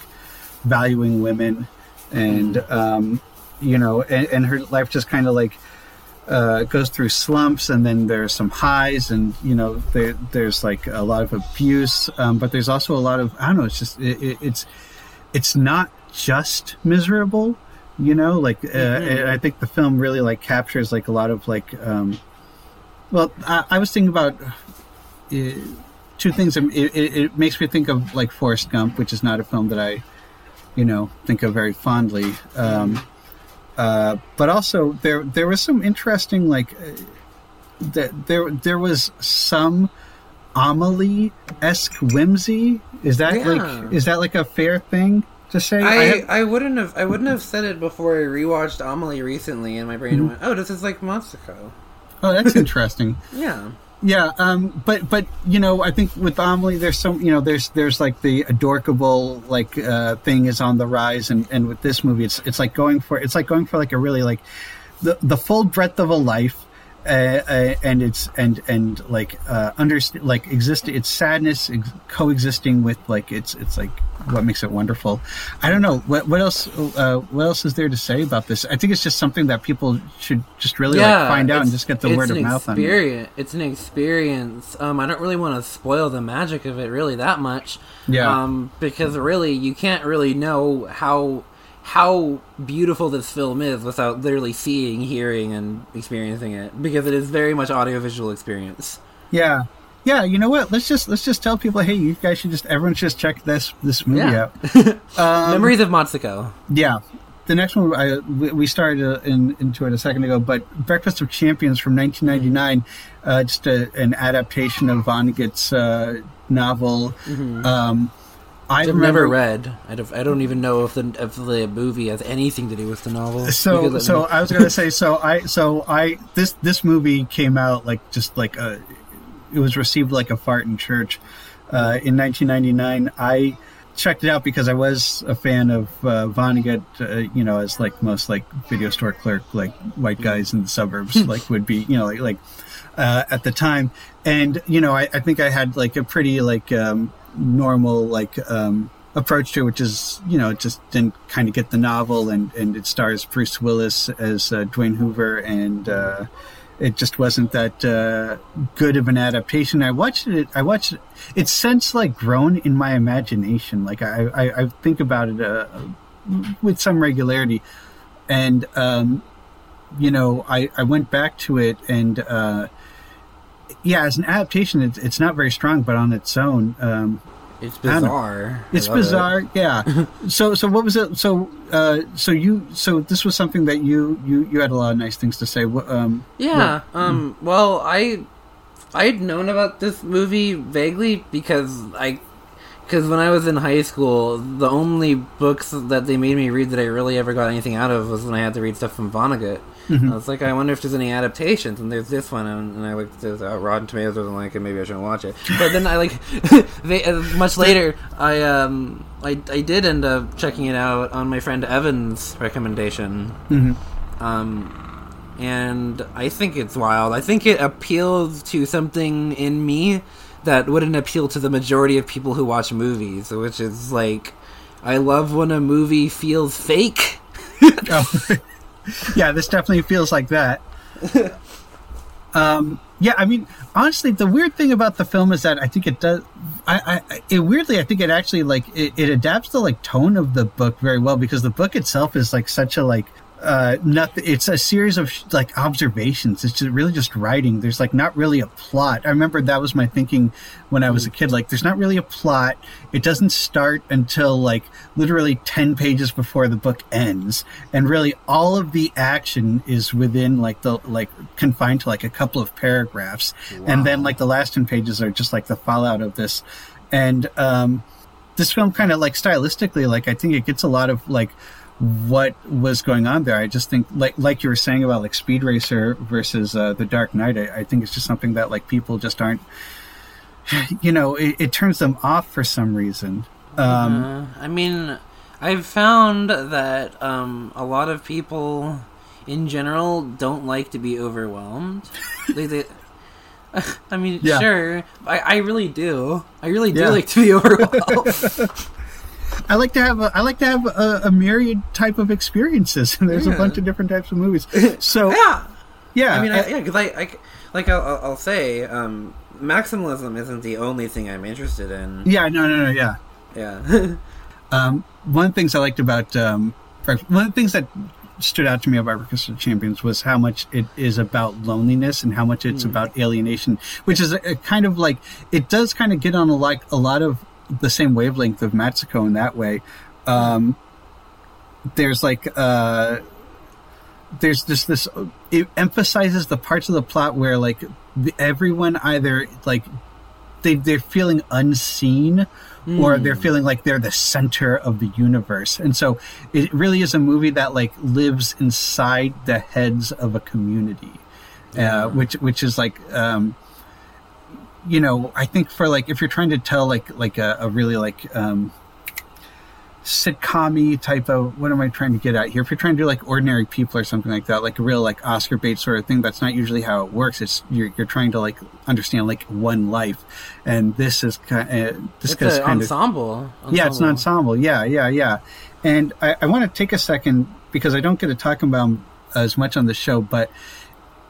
[SPEAKER 1] valuing women and um you know and, and her life just kind of like uh, goes through slumps and then there's some highs and you know there, there's like a lot of abuse um, but there's also a lot of i don't know it's just it, it, it's it's not just miserable you know like uh, and i think the film really like captures like a lot of like um well i, I was thinking about uh, two things it, it, it makes me think of like forrest gump which is not a film that i you know think of very fondly um uh but also there there was some interesting like uh, that there there was some Amelie esque whimsy. Is that
[SPEAKER 2] Yeah.
[SPEAKER 1] like is that like a fair thing to say?
[SPEAKER 2] I,
[SPEAKER 1] have-
[SPEAKER 2] I wouldn't have I wouldn't have said it before I rewatched Amelie recently, and my brain went, "Oh, this is like Matsuko."
[SPEAKER 1] oh, that's interesting.
[SPEAKER 2] Yeah,
[SPEAKER 1] Yeah, um, but but you know, I think with Amelie, there's some you know, there's there's like the adorkable like uh, thing is on the rise, and and with this movie, it's it's like going for it's like going for like a really like the the full breadth of a life. Uh, uh, and it's and and like uh underst- like exist it's sadness ex- coexisting with like it's it's like what makes it wonderful i don't know what what else uh what else is there to say about this i think it's just something that people should just really like find out and just get the word of mouth on it
[SPEAKER 2] experience. It's an experience. Um, I don't really want to spoil the magic of it really that much.
[SPEAKER 1] Yeah.
[SPEAKER 2] Um, because really, you can't really know how how beautiful this film is without literally seeing, hearing, and experiencing it. Because it is very much audiovisual experience.
[SPEAKER 1] Yeah. Yeah, you know what? Let's just let's just tell people, hey, you guys should just everyone should just check this this movie
[SPEAKER 2] Yeah.
[SPEAKER 1] out.
[SPEAKER 2] Memories of Matsuko.
[SPEAKER 1] Yeah, the next one I we started uh, in, into it a second ago, but Breakfast of Champions from 1999, uh, just a, an adaptation of Vonnegut's uh, novel. Um, I
[SPEAKER 2] I've
[SPEAKER 1] remember
[SPEAKER 2] never read. I don't, I don't even know if the if the movie has anything to do with the novel.
[SPEAKER 1] So so I was gonna say so I so I this this movie came out like just like a it was received like a fart in church uh, in 1999. I checked it out because I was a fan of uh, Vonnegut. Uh, you know, as like most like video store clerk like white guys in the suburbs like would be. You know, like like uh, at the time, and you know, I, I think I had like a pretty like um, normal like. Um, approach to it, which is you know just didn't kind of get the novel and and it stars Bruce Willis as uh, Dwayne Hoover and uh, it just wasn't that uh, good of an adaptation. I watched it. I watched it. It's since like grown in my imagination. Like I I, I think about it uh, with some regularity, and um, you know I I went back to it and. Uh, yeah, as an adaptation, it's, it's not very strong, but on its own, um,
[SPEAKER 2] it's
[SPEAKER 1] I don't know.
[SPEAKER 2] bizarre.
[SPEAKER 1] It's
[SPEAKER 2] love it.
[SPEAKER 1] bizarre yeah so so what was it so uh so you so this was something that you you you had a lot of nice things to say What, um
[SPEAKER 2] Yeah. Um. Well, I I'd known about this movie vaguely because I because when I was in high school, the only books that they made me read that I really ever got anything out of was when I had to read stuff from Vonnegut. I was like, I wonder if there's any adaptations. And there's this one, and, and I looked at uh, Rotten Tomatoes doesn't like it. Maybe I shouldn't watch it. But then I like they, uh, much later, I um I I did end up checking it out on my friend Evan's recommendation.
[SPEAKER 1] Mm-hmm.
[SPEAKER 2] Um, and I think it's wild. I think it appeals to something in me that wouldn't appeal to the majority of people who watch movies, which is like, I love when a movie feels fake.
[SPEAKER 1] oh. yeah, this definitely feels like that. um, yeah, I mean, honestly, the weird thing about the film is that I think it does. I, I it weirdly, I think it actually like it, it adapts the like tone of the book very well because the book itself is like such a like uh nothing it's a series of like observations. It's just really just writing. There's like not really a plot. I remember that was my thinking when i was a kid like there's not really a plot. It doesn't start until like literally 10 pages before the book ends. And really all of the action is within like the like confined to like a couple of paragraphs. Wow. and then like the last 10 pages are just like the fallout of this. And um this film kind of like stylistically like i think it gets a lot of like what was going on there. I just think, like like you were saying about like Speed Racer versus uh, The Dark Knight, I, I, think it's just something that like people just aren't. You know, it, it turns them off for some reason. Um,
[SPEAKER 2] uh, I mean, I've found that um, a lot of people, in general, don't like to be overwhelmed. they, they, I mean, yeah. sure, I, I really do. I really do yeah. like to be overwhelmed.
[SPEAKER 1] I like to have a, I like to have a, a myriad type of experiences, and there's yeah. a bunch of different types of movies. So
[SPEAKER 2] yeah,
[SPEAKER 1] yeah.
[SPEAKER 2] I mean, I, yeah, because I, I, like I'll, I'll say, um, maximalism isn't the only thing I'm interested in.
[SPEAKER 1] Yeah, no, no, no, yeah,
[SPEAKER 2] yeah.
[SPEAKER 1] um, one of the things I liked about um, one of the things that stood out to me about of Champions was how much it is about loneliness and how much it's mm. about alienation, which is a, a, kind of like it does kind of get on a like a lot of the same wavelength of Matsuko in that way. Um, there's like uh, there's just this. It emphasizes the parts of the plot where like everyone either like they they're feeling unseen mm. or they're feeling like they're the center of the universe and so it really is a movie that like lives inside the heads of a community yeah. uh, which which is like um, you know, I think for like if you're trying to tell like like a, a really like um sitcom type of what am I trying to get at here? If you're trying to do like ordinary people or something like that, like a real like Oscar bait sort of thing, that's not usually how it works. It's you're you're trying to like understand like one life, and this is kind of, uh, this
[SPEAKER 2] is kind ensemble. of ensemble.
[SPEAKER 1] Yeah, it's an ensemble. Yeah, yeah, yeah. And I, I want to take a second because I don't get to talk about them as much on the show, but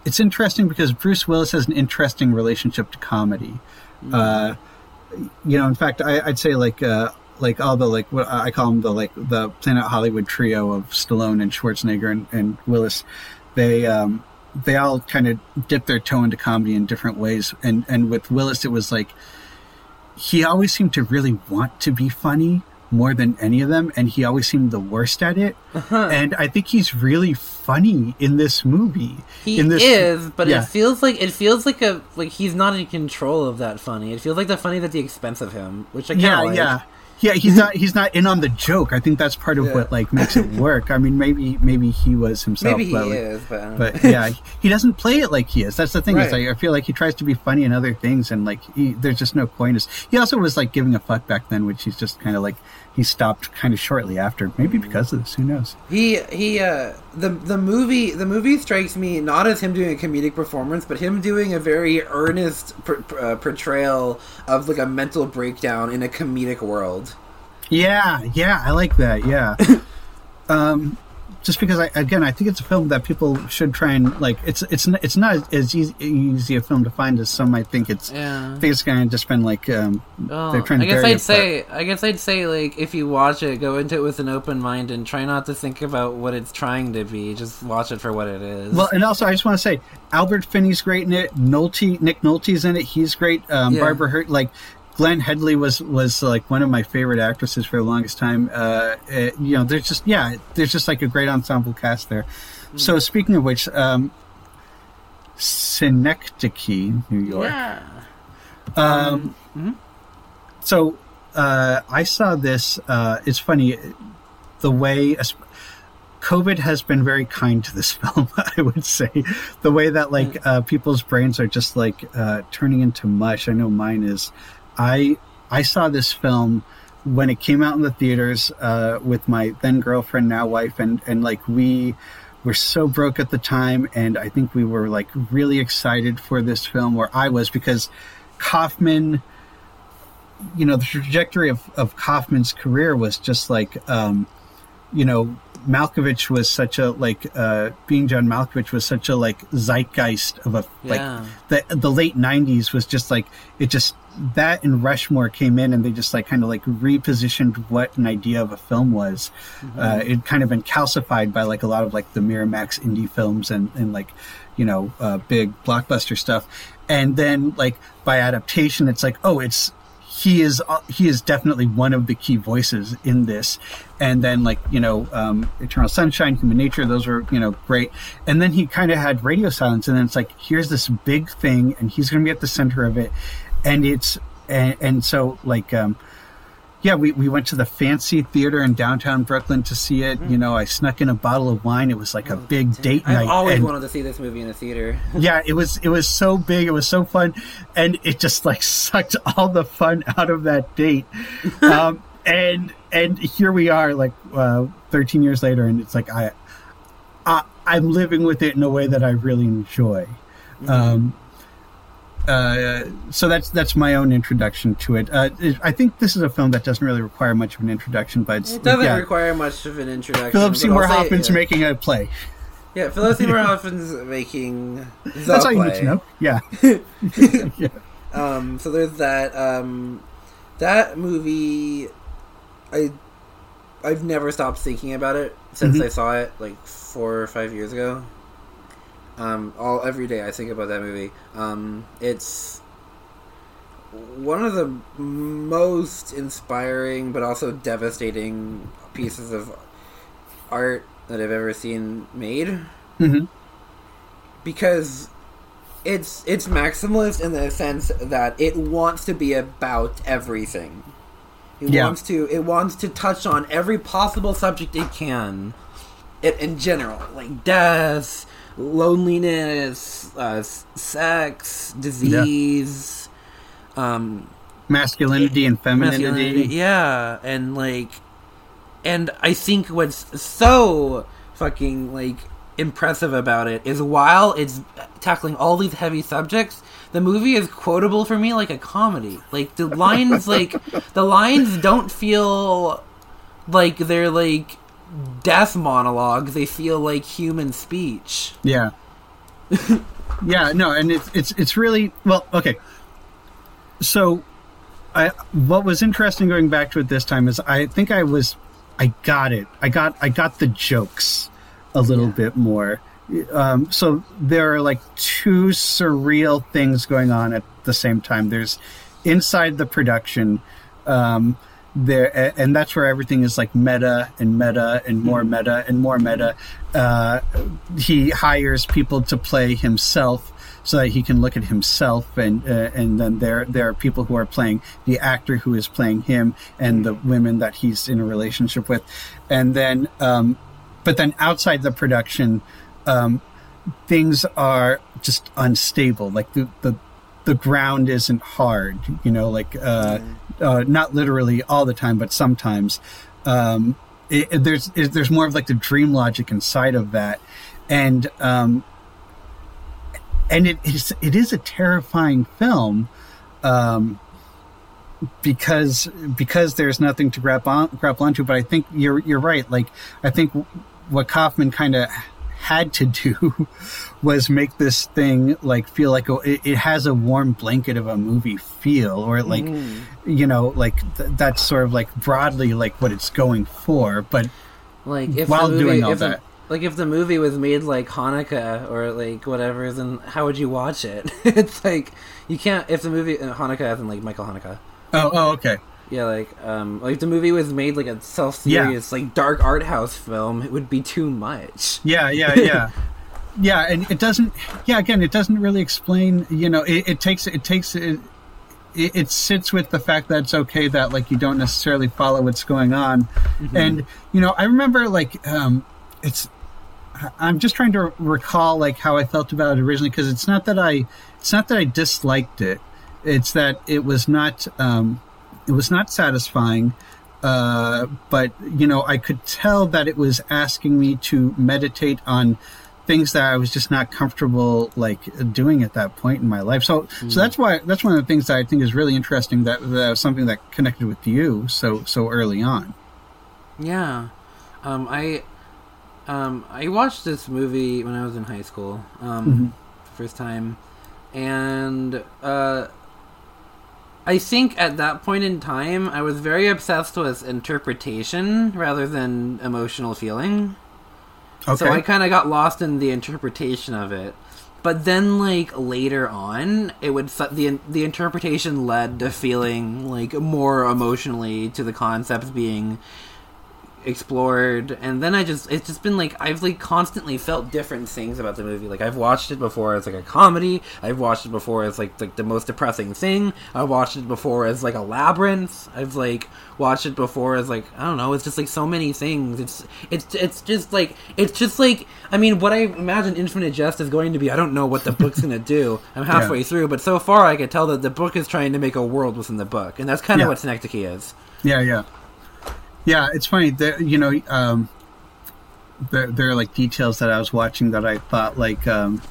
[SPEAKER 1] it's interesting because Bruce Willis has an interesting relationship to comedy. Mm-hmm. Uh, you know, in fact, I, would say like uh, like all the like what I call them the like the Planet Hollywood trio of Stallone and Schwarzenegger and, and Willis. They um, they all kind of dip their toe into comedy in different ways. And and with Willis, it was like he always seemed to really want to be funny, more than any of them, and he always seemed the worst at it. Uh-huh. And I think he's really funny in this movie.
[SPEAKER 2] He
[SPEAKER 1] this,
[SPEAKER 2] is, but yeah. it feels like it feels like a like he's not in control of that funny. It feels like the funny at the expense of him, which I can't
[SPEAKER 1] yeah,
[SPEAKER 2] like.
[SPEAKER 1] yeah. Yeah, he's mm-hmm. not he's not in on the joke. I think that's part of yeah. what like makes it work. I mean, maybe maybe he was himself.
[SPEAKER 2] Maybe
[SPEAKER 1] but,
[SPEAKER 2] he
[SPEAKER 1] like,
[SPEAKER 2] is, but,
[SPEAKER 1] but yeah, he doesn't play it like he is. That's the thing. Right. Like, I feel like he tries to be funny in other things, and like he, there's just no coyness. He also was like giving a fuck back then, which he's just kind of like he stopped kind of shortly after, maybe because of this. Who knows?
[SPEAKER 2] He he uh the the movie the movie strikes me not as him doing a comedic performance, but him doing a very earnest uh, portrayal of like a mental breakdown in a comedic world.
[SPEAKER 1] Yeah, yeah, I like that. Yeah. um, just because I again I think it's a film that people should try and like it's it's it's not as easy, easy a film to find as some might think it's
[SPEAKER 2] yeah.
[SPEAKER 1] I think it's of just been like um,
[SPEAKER 2] oh, they're trying to I guess I'd it, say. I guess I'd say like if you watch it go into it with an open mind and try not to think about what it's trying to be just watch it for what it is
[SPEAKER 1] well and also I just want to say Albert Finney's great in it Nolte Nick Nolte's in it he's great um, yeah. Barbara Hurt like Glenne Headley was was like one of my favorite actresses for the longest time. Uh, it, you know, there's just yeah, there's just like a great ensemble cast there. Mm. So speaking of which, um, Synecdoche, New York.
[SPEAKER 2] Yeah.
[SPEAKER 1] Um, mm-hmm. So uh, I saw this. Uh, it's funny the way COVID has been very kind to this film, I would say. The way that like uh, people's brains are just like uh, turning into mush. I know mine is. I I saw this film when it came out in the theaters uh, with my then girlfriend, now wife, and and like we were so broke at the time, and I think we were like really excited for this film, or I was because Kaufman. You know the trajectory of, of Kaufman's career was just like, um, you know, Malkovich was such a like uh, being John Malkovich was such a like zeitgeist of a
[SPEAKER 2] Yeah.
[SPEAKER 1] like the the late '90s was just like it just that and Rushmore came in and they just like kind of like repositioned what an idea of a film was. Uh, it kind of been calcified by like a lot of like the Miramax indie films and and like you know uh, big blockbuster stuff, and then like by adaptation, it's like oh it's he is uh, he is definitely one of the key voices in this. And then like you know um, eternal sunshine human nature those were you know great. And then he kind of had radio silence and then it's like here's this big thing and he's going to be at the center of it. And it's and, and so like um, yeah we, we went to the fancy theater in downtown brooklyn to see it. You know i snuck in a bottle of wine. It was like a big date
[SPEAKER 2] I've
[SPEAKER 1] night I
[SPEAKER 2] always
[SPEAKER 1] and-
[SPEAKER 2] wanted to see this movie in a theater.
[SPEAKER 1] yeah it was it was so big. It was so fun. And it just like sucked all the fun out of that date. Um and and here we are like uh 13 years later and it's like i, I i'm living with it in a way that i really enjoy. Um uh, so that's that's my own introduction to it. Uh, I think this is a film that doesn't really require much of an introduction, but it's,
[SPEAKER 2] It doesn't
[SPEAKER 1] yeah,
[SPEAKER 2] require much of an introduction.
[SPEAKER 1] Philip Seymour Hoffman's
[SPEAKER 2] yeah.
[SPEAKER 1] making a play.
[SPEAKER 2] Yeah, Philip Seymour Hoffman's making.
[SPEAKER 1] That's all you need to know. Yeah, yeah.
[SPEAKER 2] Um, so there's that. Um, that movie, I, I've never stopped thinking about it since
[SPEAKER 1] Mhm.
[SPEAKER 2] I saw it like four or five years ago. Um, all every day I think about that movie. Um, it's one of the most inspiring but also devastating pieces of art that I've ever seen made
[SPEAKER 1] hmm
[SPEAKER 2] because it's it's maximalist in the sense that it wants to be about everything. It
[SPEAKER 1] Yeah.
[SPEAKER 2] wants to it wants to touch on every possible subject it can. It, in general, like death, loneliness, uh, sex, disease, um,
[SPEAKER 1] Masculinity and femininity.
[SPEAKER 2] masculinity. Yeah, and like, and I think what's so fucking like impressive about it is while it's tackling all these heavy subjects, the movie is quotable for me like a comedy. Like the lines, like the lines don't feel like they're like death monologues. They feel like human speech.
[SPEAKER 1] Yeah. yeah, no, and it's it's it's really well, okay. So I what was interesting going back to it this time is I think I was I got it. I got I got the jokes a little
[SPEAKER 2] Yeah.
[SPEAKER 1] bit more. Um, so there are like two surreal things going on at the same time. There's inside the production, um, there, and that's where everything is like meta and meta and more meta and more meta. Uh, he hires people to play himself so that he can look at himself and uh, and then there there are people who are playing the actor who is playing him and the women that he's in a relationship with. And then um, but then outside the production um, things are just unstable. Like the, the the ground isn't hard you know like uh, uh, not literally all the time but sometimes um, it, there's it, there's more of like the dream logic inside of that and um, and it is it is a terrifying film um, because because there's nothing to grab on grab onto. But I think you're you're right. Like I think what Kaufman kind of had to do was make this thing like feel like a, it, has a warm blanket of a movie feel, or like you know like th- that's sort of like broadly like what it's going for. But
[SPEAKER 2] Like if
[SPEAKER 1] While
[SPEAKER 2] the movie,
[SPEAKER 1] doing all
[SPEAKER 2] if the-
[SPEAKER 1] that.
[SPEAKER 2] like if the movie was made like Haneke or like whatever, then how would you watch it? it's like you can't. If the movie uh, Haneke, as in like Michael Haneke.
[SPEAKER 1] oh oh okay
[SPEAKER 2] Yeah, like um, like the movie was made like a self serious like dark art house film, it would be too much.
[SPEAKER 1] Yeah, yeah, yeah. yeah, and it doesn't yeah, again, it doesn't really explain, you know, it, it takes it takes it, it it sits with the fact that it's okay that like you don't necessarily follow what's going on. And you know, I remember like um it's I'm just trying to recall like how I felt about it originally because it's not that I it's not that I disliked it. It's that it was not um, it was not satisfying. Uh, but you know, I could tell that it was asking me to meditate on things that I was just not comfortable like doing at that point in my life. So, mm. so that's why that's one of the things that I think is really interesting. That, that was something that connected with you so so early on.
[SPEAKER 2] Yeah, um, I um, I watched this movie when I was in high school, um, mm-hmm. first time, and uh, I think at that point in time, I was very obsessed with interpretation rather than emotional feeling. Okay. So I kind of got lost in the interpretation of it. But then, like later on, it would the the interpretation led to feeling like more emotionally to the concepts being explored and then i just it's just been like i've like constantly felt different things about the movie. Like i've watched it before as like a comedy. I've watched it before as like like the most depressing thing. I've watched it before as like a labyrinth. I've like watched it before as like i don't know it's just like so many things. It's it's it's just like it's just like i mean what i imagine infinite jest is going to be i don't know what the book's gonna do. I'm halfway yeah. through but so far i can tell that the book is trying to make a world within the book and that's kind of yeah. what synecdoche is.
[SPEAKER 1] Yeah yeah yeah, it's funny that you know um, there there are like details that I was watching that I thought like um,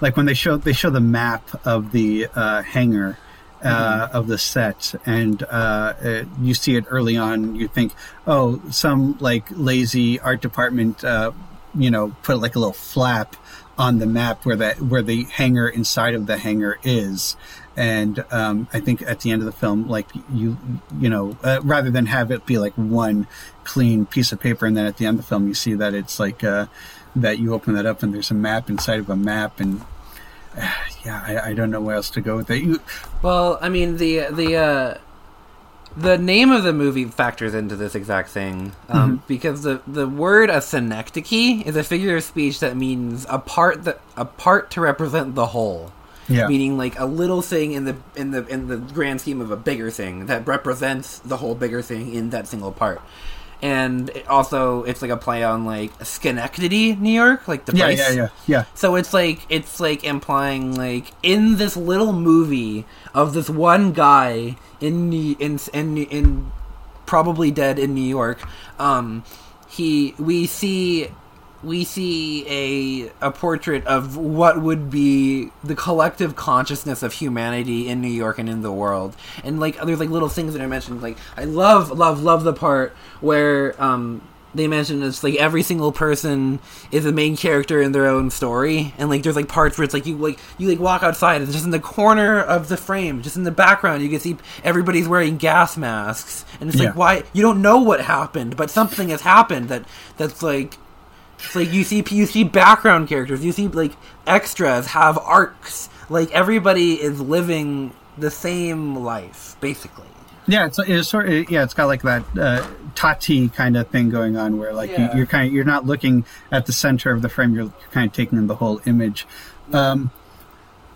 [SPEAKER 1] like when they show they show the map of the uh, hangar. Uh, mm-hmm. of the set, and uh, it, you see it early on. You think, oh, some like lazy art department, uh, you know, put like a little flap on the map where that where the hangar inside of the hangar is, and um, I think at the end of the film, like you, you know, uh, rather than have it be like one clean piece of paper, and then at the end of the film, you see that it's like uh, that you open that up and there's a map inside of a map, and uh, yeah, I, I, don't know where else to go with that. You,
[SPEAKER 2] well, I mean the the uh, the name of the movie factors into this exact thing um, mm-hmm. because the the word a synecdoche is a figure of speech that means a part that a part to represent the whole yeah. meaning like a little thing in the in the in the grand scheme of a bigger thing that represents the whole bigger thing in that single part. And it also, it's like a play on like Schenectady, New York, like the
[SPEAKER 1] yeah, place. Yeah, yeah, yeah.
[SPEAKER 2] So it's like it's like implying like in this little movie of this one guy in in in in probably dead in New York. Um, he we see we see a a portrait of what would be the collective consciousness of humanity in New York and in the world. And like there's like little things that I mentioned. Like I love love love the part where um they mention it's like every single person is a main character in their own story and like there's like parts where it's like you like you like walk outside and just in the corner of the frame just in the background you can see everybody's wearing gas masks and it's yeah. like why you don't know what happened but something has happened that that's like it's like you see you see background characters, you see like extras have arcs. Like everybody is living the same life, basically.
[SPEAKER 1] Yeah, it's, it's sort of yeah, it's got like that uh, Tati kind of thing going on, where like yeah. you, are kind of you're not looking at the center of the frame, you're, you're kind of taking in the whole image. Um,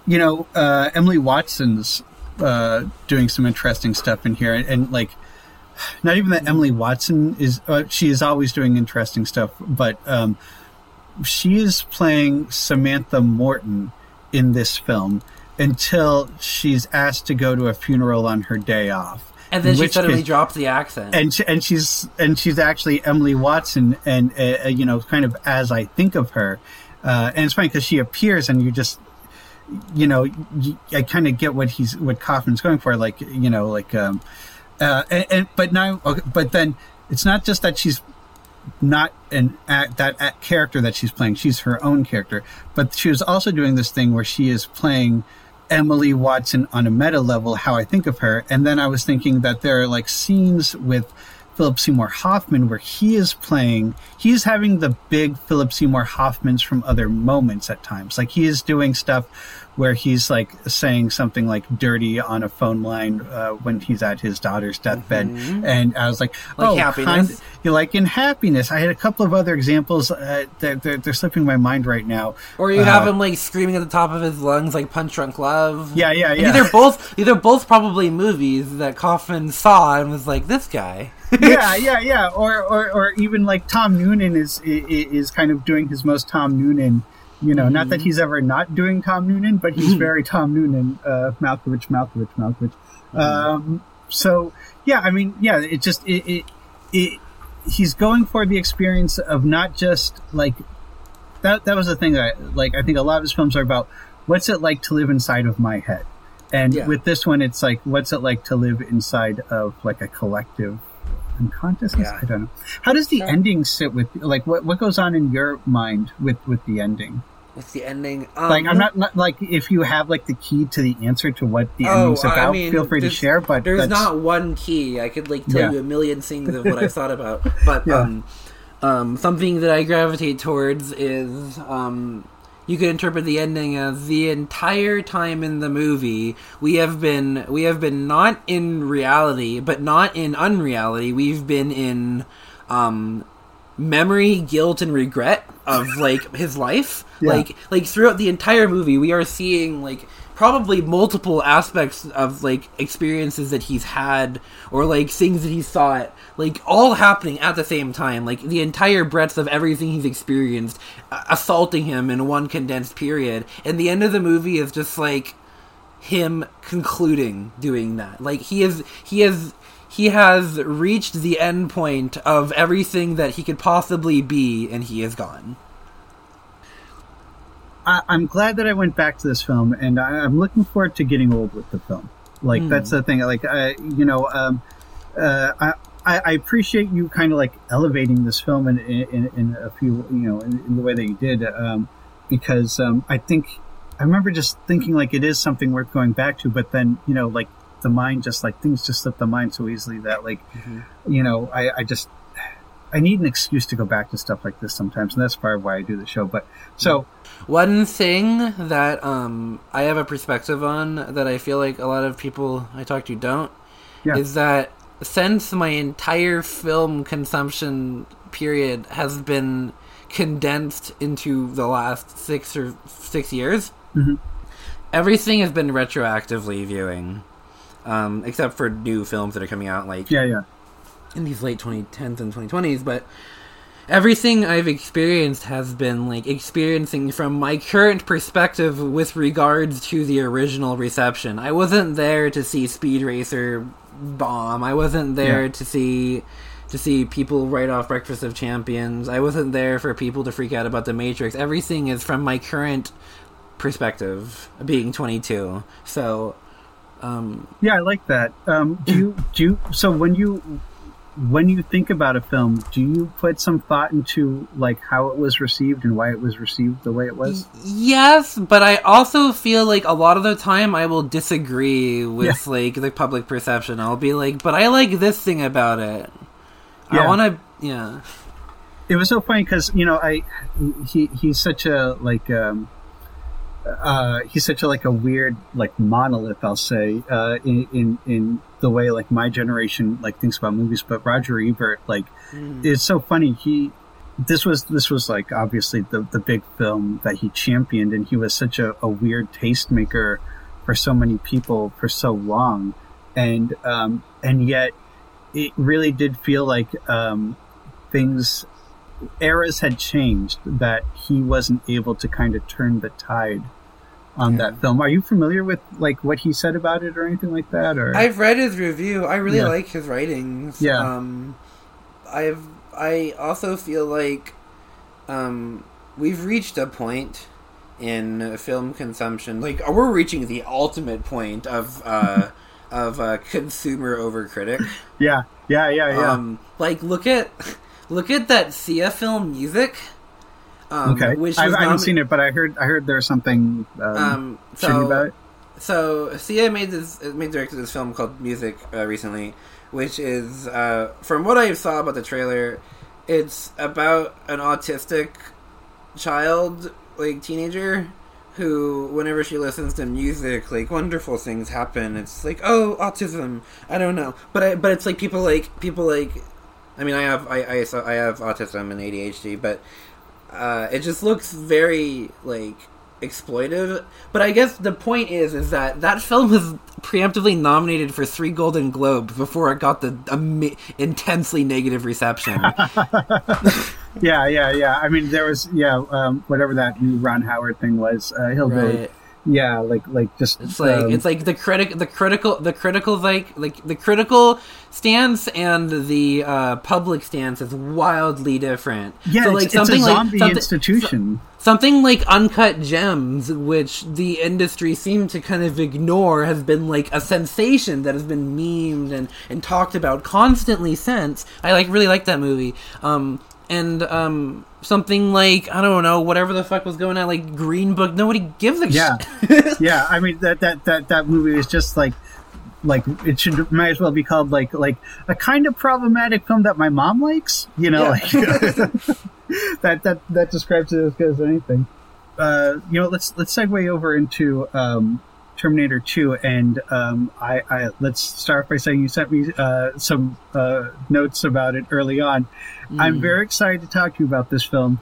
[SPEAKER 1] you know, uh, Emily Watson's uh, doing some interesting stuff in here, and, and like not even that Emily Watson is uh, she is always doing interesting stuff, but um, she is playing Samantha Morton in this film until she's asked to go to a funeral on her day off.
[SPEAKER 2] And then she suddenly case, drops the accent,
[SPEAKER 1] and she, and she's and she's actually Emily Watson, and uh, uh you know, kind of as I think of her, uh, and it's funny because she appears, and you just you know, I kind of get what he's what Kaufman's going for, like you know, like um, uh, and, and, but now, okay, but then it's not just that she's not an act, that act character that she's playing; she's her own character. But she was also doing this thing where she is playing Emily Watson on a meta level, how I think of her. And then I was thinking that there are like scenes with Philip Seymour Hoffman where he is playing, he's having the big Philip Seymour Hoffmans from other moments at times. Like he is doing stuff where he's like saying something like dirty on a phone line uh, when he's at his daughter's deathbed, and I was like,
[SPEAKER 2] Like
[SPEAKER 1] oh,
[SPEAKER 2] happiness?
[SPEAKER 1] kind- you're like in happiness. I had a couple of other examples uh, that they're, they're slipping my mind right now.
[SPEAKER 2] Or you
[SPEAKER 1] Uh,
[SPEAKER 2] have him like screaming at the top of his lungs, like Punch Drunk Love.
[SPEAKER 1] Yeah, yeah,
[SPEAKER 2] And
[SPEAKER 1] yeah.
[SPEAKER 2] These are both these are both probably movies that Kaufman saw and was like, "This guy."
[SPEAKER 1] yeah, yeah, yeah. Or, or, or even like Tom Noonan is i- i- is kind of doing his most Tom Noonan. You know, not that
[SPEAKER 2] Mm-hmm.
[SPEAKER 1] he's ever not doing Tom Noonan, but he's very Tom Noonan. Uh, Malkovich, Malkovich, Malkovich.
[SPEAKER 2] Mm-hmm.
[SPEAKER 1] Um, so yeah, I mean, yeah, it just it, it it he's going for the experience of not just like that. That was the thing that I, like I think a lot of his films are about what's it like to live inside of my head, and
[SPEAKER 2] Yeah.
[SPEAKER 1] with this one, it's like what's it like to live inside of like a collective unconsciousness.
[SPEAKER 2] Yeah.
[SPEAKER 1] I don't know. How does the
[SPEAKER 2] Sure.
[SPEAKER 1] ending sit with like what what goes on in your mind with with the ending?
[SPEAKER 2] What's the ending? Um,
[SPEAKER 1] Like I'm not, not like if you have like the key to the answer to what the
[SPEAKER 2] Oh,
[SPEAKER 1] ending's
[SPEAKER 2] I
[SPEAKER 1] about,
[SPEAKER 2] mean,
[SPEAKER 1] feel free to share. But
[SPEAKER 2] There's
[SPEAKER 1] that's,
[SPEAKER 2] not one key. I could like tell
[SPEAKER 1] Yeah.
[SPEAKER 2] you a million things of what I've thought about, but
[SPEAKER 1] Yeah.
[SPEAKER 2] um, um, something that I gravitate towards is um, you could interpret the ending as the entire time in the movie we have been we have been not in reality, but not in unreality. We've been in um, memory, guilt, and regret of like his life.
[SPEAKER 1] Yeah.
[SPEAKER 2] Like like throughout the entire movie, we are seeing like probably multiple aspects of like experiences that he's had or like things that he's thought like all happening at the same time like the entire breadth of everything he's experienced uh, assaulting him in one condensed period and the end of the movie is just like him concluding doing that like he is he has he has reached the end point of everything that he could possibly be and he is gone
[SPEAKER 1] I, I'm glad that I went back to this film, and I, I'm looking forward to getting old with the film. Like that's the thing. Like I, you know, um, uh, I. I I appreciate you kind of like elevating this film in, in, in a few, you know, in, in the way that you did, um, because um, I think I remember just thinking like it is something worth going back to, but then you know, like the mind just like things just slip the mind so easily that like, you know, I, I just I need an excuse to go back to stuff like this sometimes, and that's part of why I do the show. But so
[SPEAKER 2] One thing that um, I have a perspective on that I feel like a lot of people I talk to don't
[SPEAKER 1] Yeah.
[SPEAKER 2] is that since my entire film consumption period has been condensed into the last six or six years,
[SPEAKER 1] Mhm.
[SPEAKER 2] everything has been retroactively viewing, um, except for new films that are coming out like
[SPEAKER 1] yeah, yeah.
[SPEAKER 2] in these late 2010s and 2020s, but everything I've experienced has been like experiencing from my current perspective with regards to the original reception. I wasn't there to see Speed Racer bomb. I wasn't there
[SPEAKER 1] Yeah.
[SPEAKER 2] to see to see people write off Breakfast of Champions. I wasn't there for people to freak out about the Matrix. Everything is from my current perspective, being 22. So, um,
[SPEAKER 1] Yeah, I like that. Um, do you do you, so when you when you think about a film, do you put some thought into like how it was received and why it was received the way it was?
[SPEAKER 2] Yes, but I also feel like a lot of the time I will disagree with
[SPEAKER 1] Yeah.
[SPEAKER 2] like the public perception. I'll be like, but I like this thing about it. I
[SPEAKER 1] Yeah.
[SPEAKER 2] want to, yeah.
[SPEAKER 1] It was so funny because you know I he he's such a like um uh he's such a like a weird like monolith I'll say uh in in in the way like my generation like thinks about movies but Roger Ebert like it's so funny he this was this was like obviously the the big film that he championed and he was such a, a weird tastemaker for so many people for so long and um and yet it really did feel like um things eras had changed that he wasn't able to kind of turn the tide on
[SPEAKER 2] Yeah.
[SPEAKER 1] that film are you familiar with like what he said about it or anything like that or
[SPEAKER 2] I've read his review. I really
[SPEAKER 1] Yeah.
[SPEAKER 2] like his writings.
[SPEAKER 1] Yeah.
[SPEAKER 2] Um, I've I also feel like um, we've reached a point in film consumption. Like we're reaching the ultimate point of uh, of uh, consumer over critic.
[SPEAKER 1] yeah yeah yeah yeah
[SPEAKER 2] Um, like look at look at that Sia film music. Um,
[SPEAKER 1] okay
[SPEAKER 2] which
[SPEAKER 1] I, I haven't seen it but i heard i heard there's something um,
[SPEAKER 2] Um, so
[SPEAKER 1] about it
[SPEAKER 2] so Sia made this made directed this film called Music uh, recently, which is uh, from what I saw about the trailer, it's about an autistic child, like teenager, who, whenever she listens to music, like wonderful things happen. It's like, oh, autism. I don't know, but I, but it's like people like people like. I mean, I have I I, so I have autism and ADHD, but uh, it just looks very like exploitive. But I guess the point is, is that that film was preemptively nominated for three Golden Globes before it got the um, intensely negative reception.
[SPEAKER 1] yeah, yeah, yeah. I mean, there was yeah, um, whatever that new Ron Howard thing was, uh, Hillbilly.
[SPEAKER 2] Right.
[SPEAKER 1] Yeah, like like just
[SPEAKER 2] It's like
[SPEAKER 1] um,
[SPEAKER 2] it's like the critic, the critical, the critical like like the critical stance and the uh, public stance is wildly different.
[SPEAKER 1] yeah,
[SPEAKER 2] so, like
[SPEAKER 1] it's
[SPEAKER 2] something
[SPEAKER 1] a
[SPEAKER 2] like something,
[SPEAKER 1] institution.
[SPEAKER 2] something like uncut gems, which the industry seemed to kind of ignore, has been like a sensation that has been memed and and talked about constantly since. I like really like that movie. Um, and um, something like I don't know, whatever the fuck was going on, like Green Book. Nobody gives a
[SPEAKER 1] Yeah.
[SPEAKER 2] shit.
[SPEAKER 1] yeah, I mean that that that that movie is just like like it should might as well be called like like a kind of problematic film that my mom likes. You know,
[SPEAKER 2] Yeah.
[SPEAKER 1] like that that that describes it as good as anything. Uh, you know, let's let's segue over into um, Terminator Two, and um, I, I let's start by saying you sent me uh, some uh, notes about it early on. I'm
[SPEAKER 2] Mm.
[SPEAKER 1] very excited to talk to you about this film.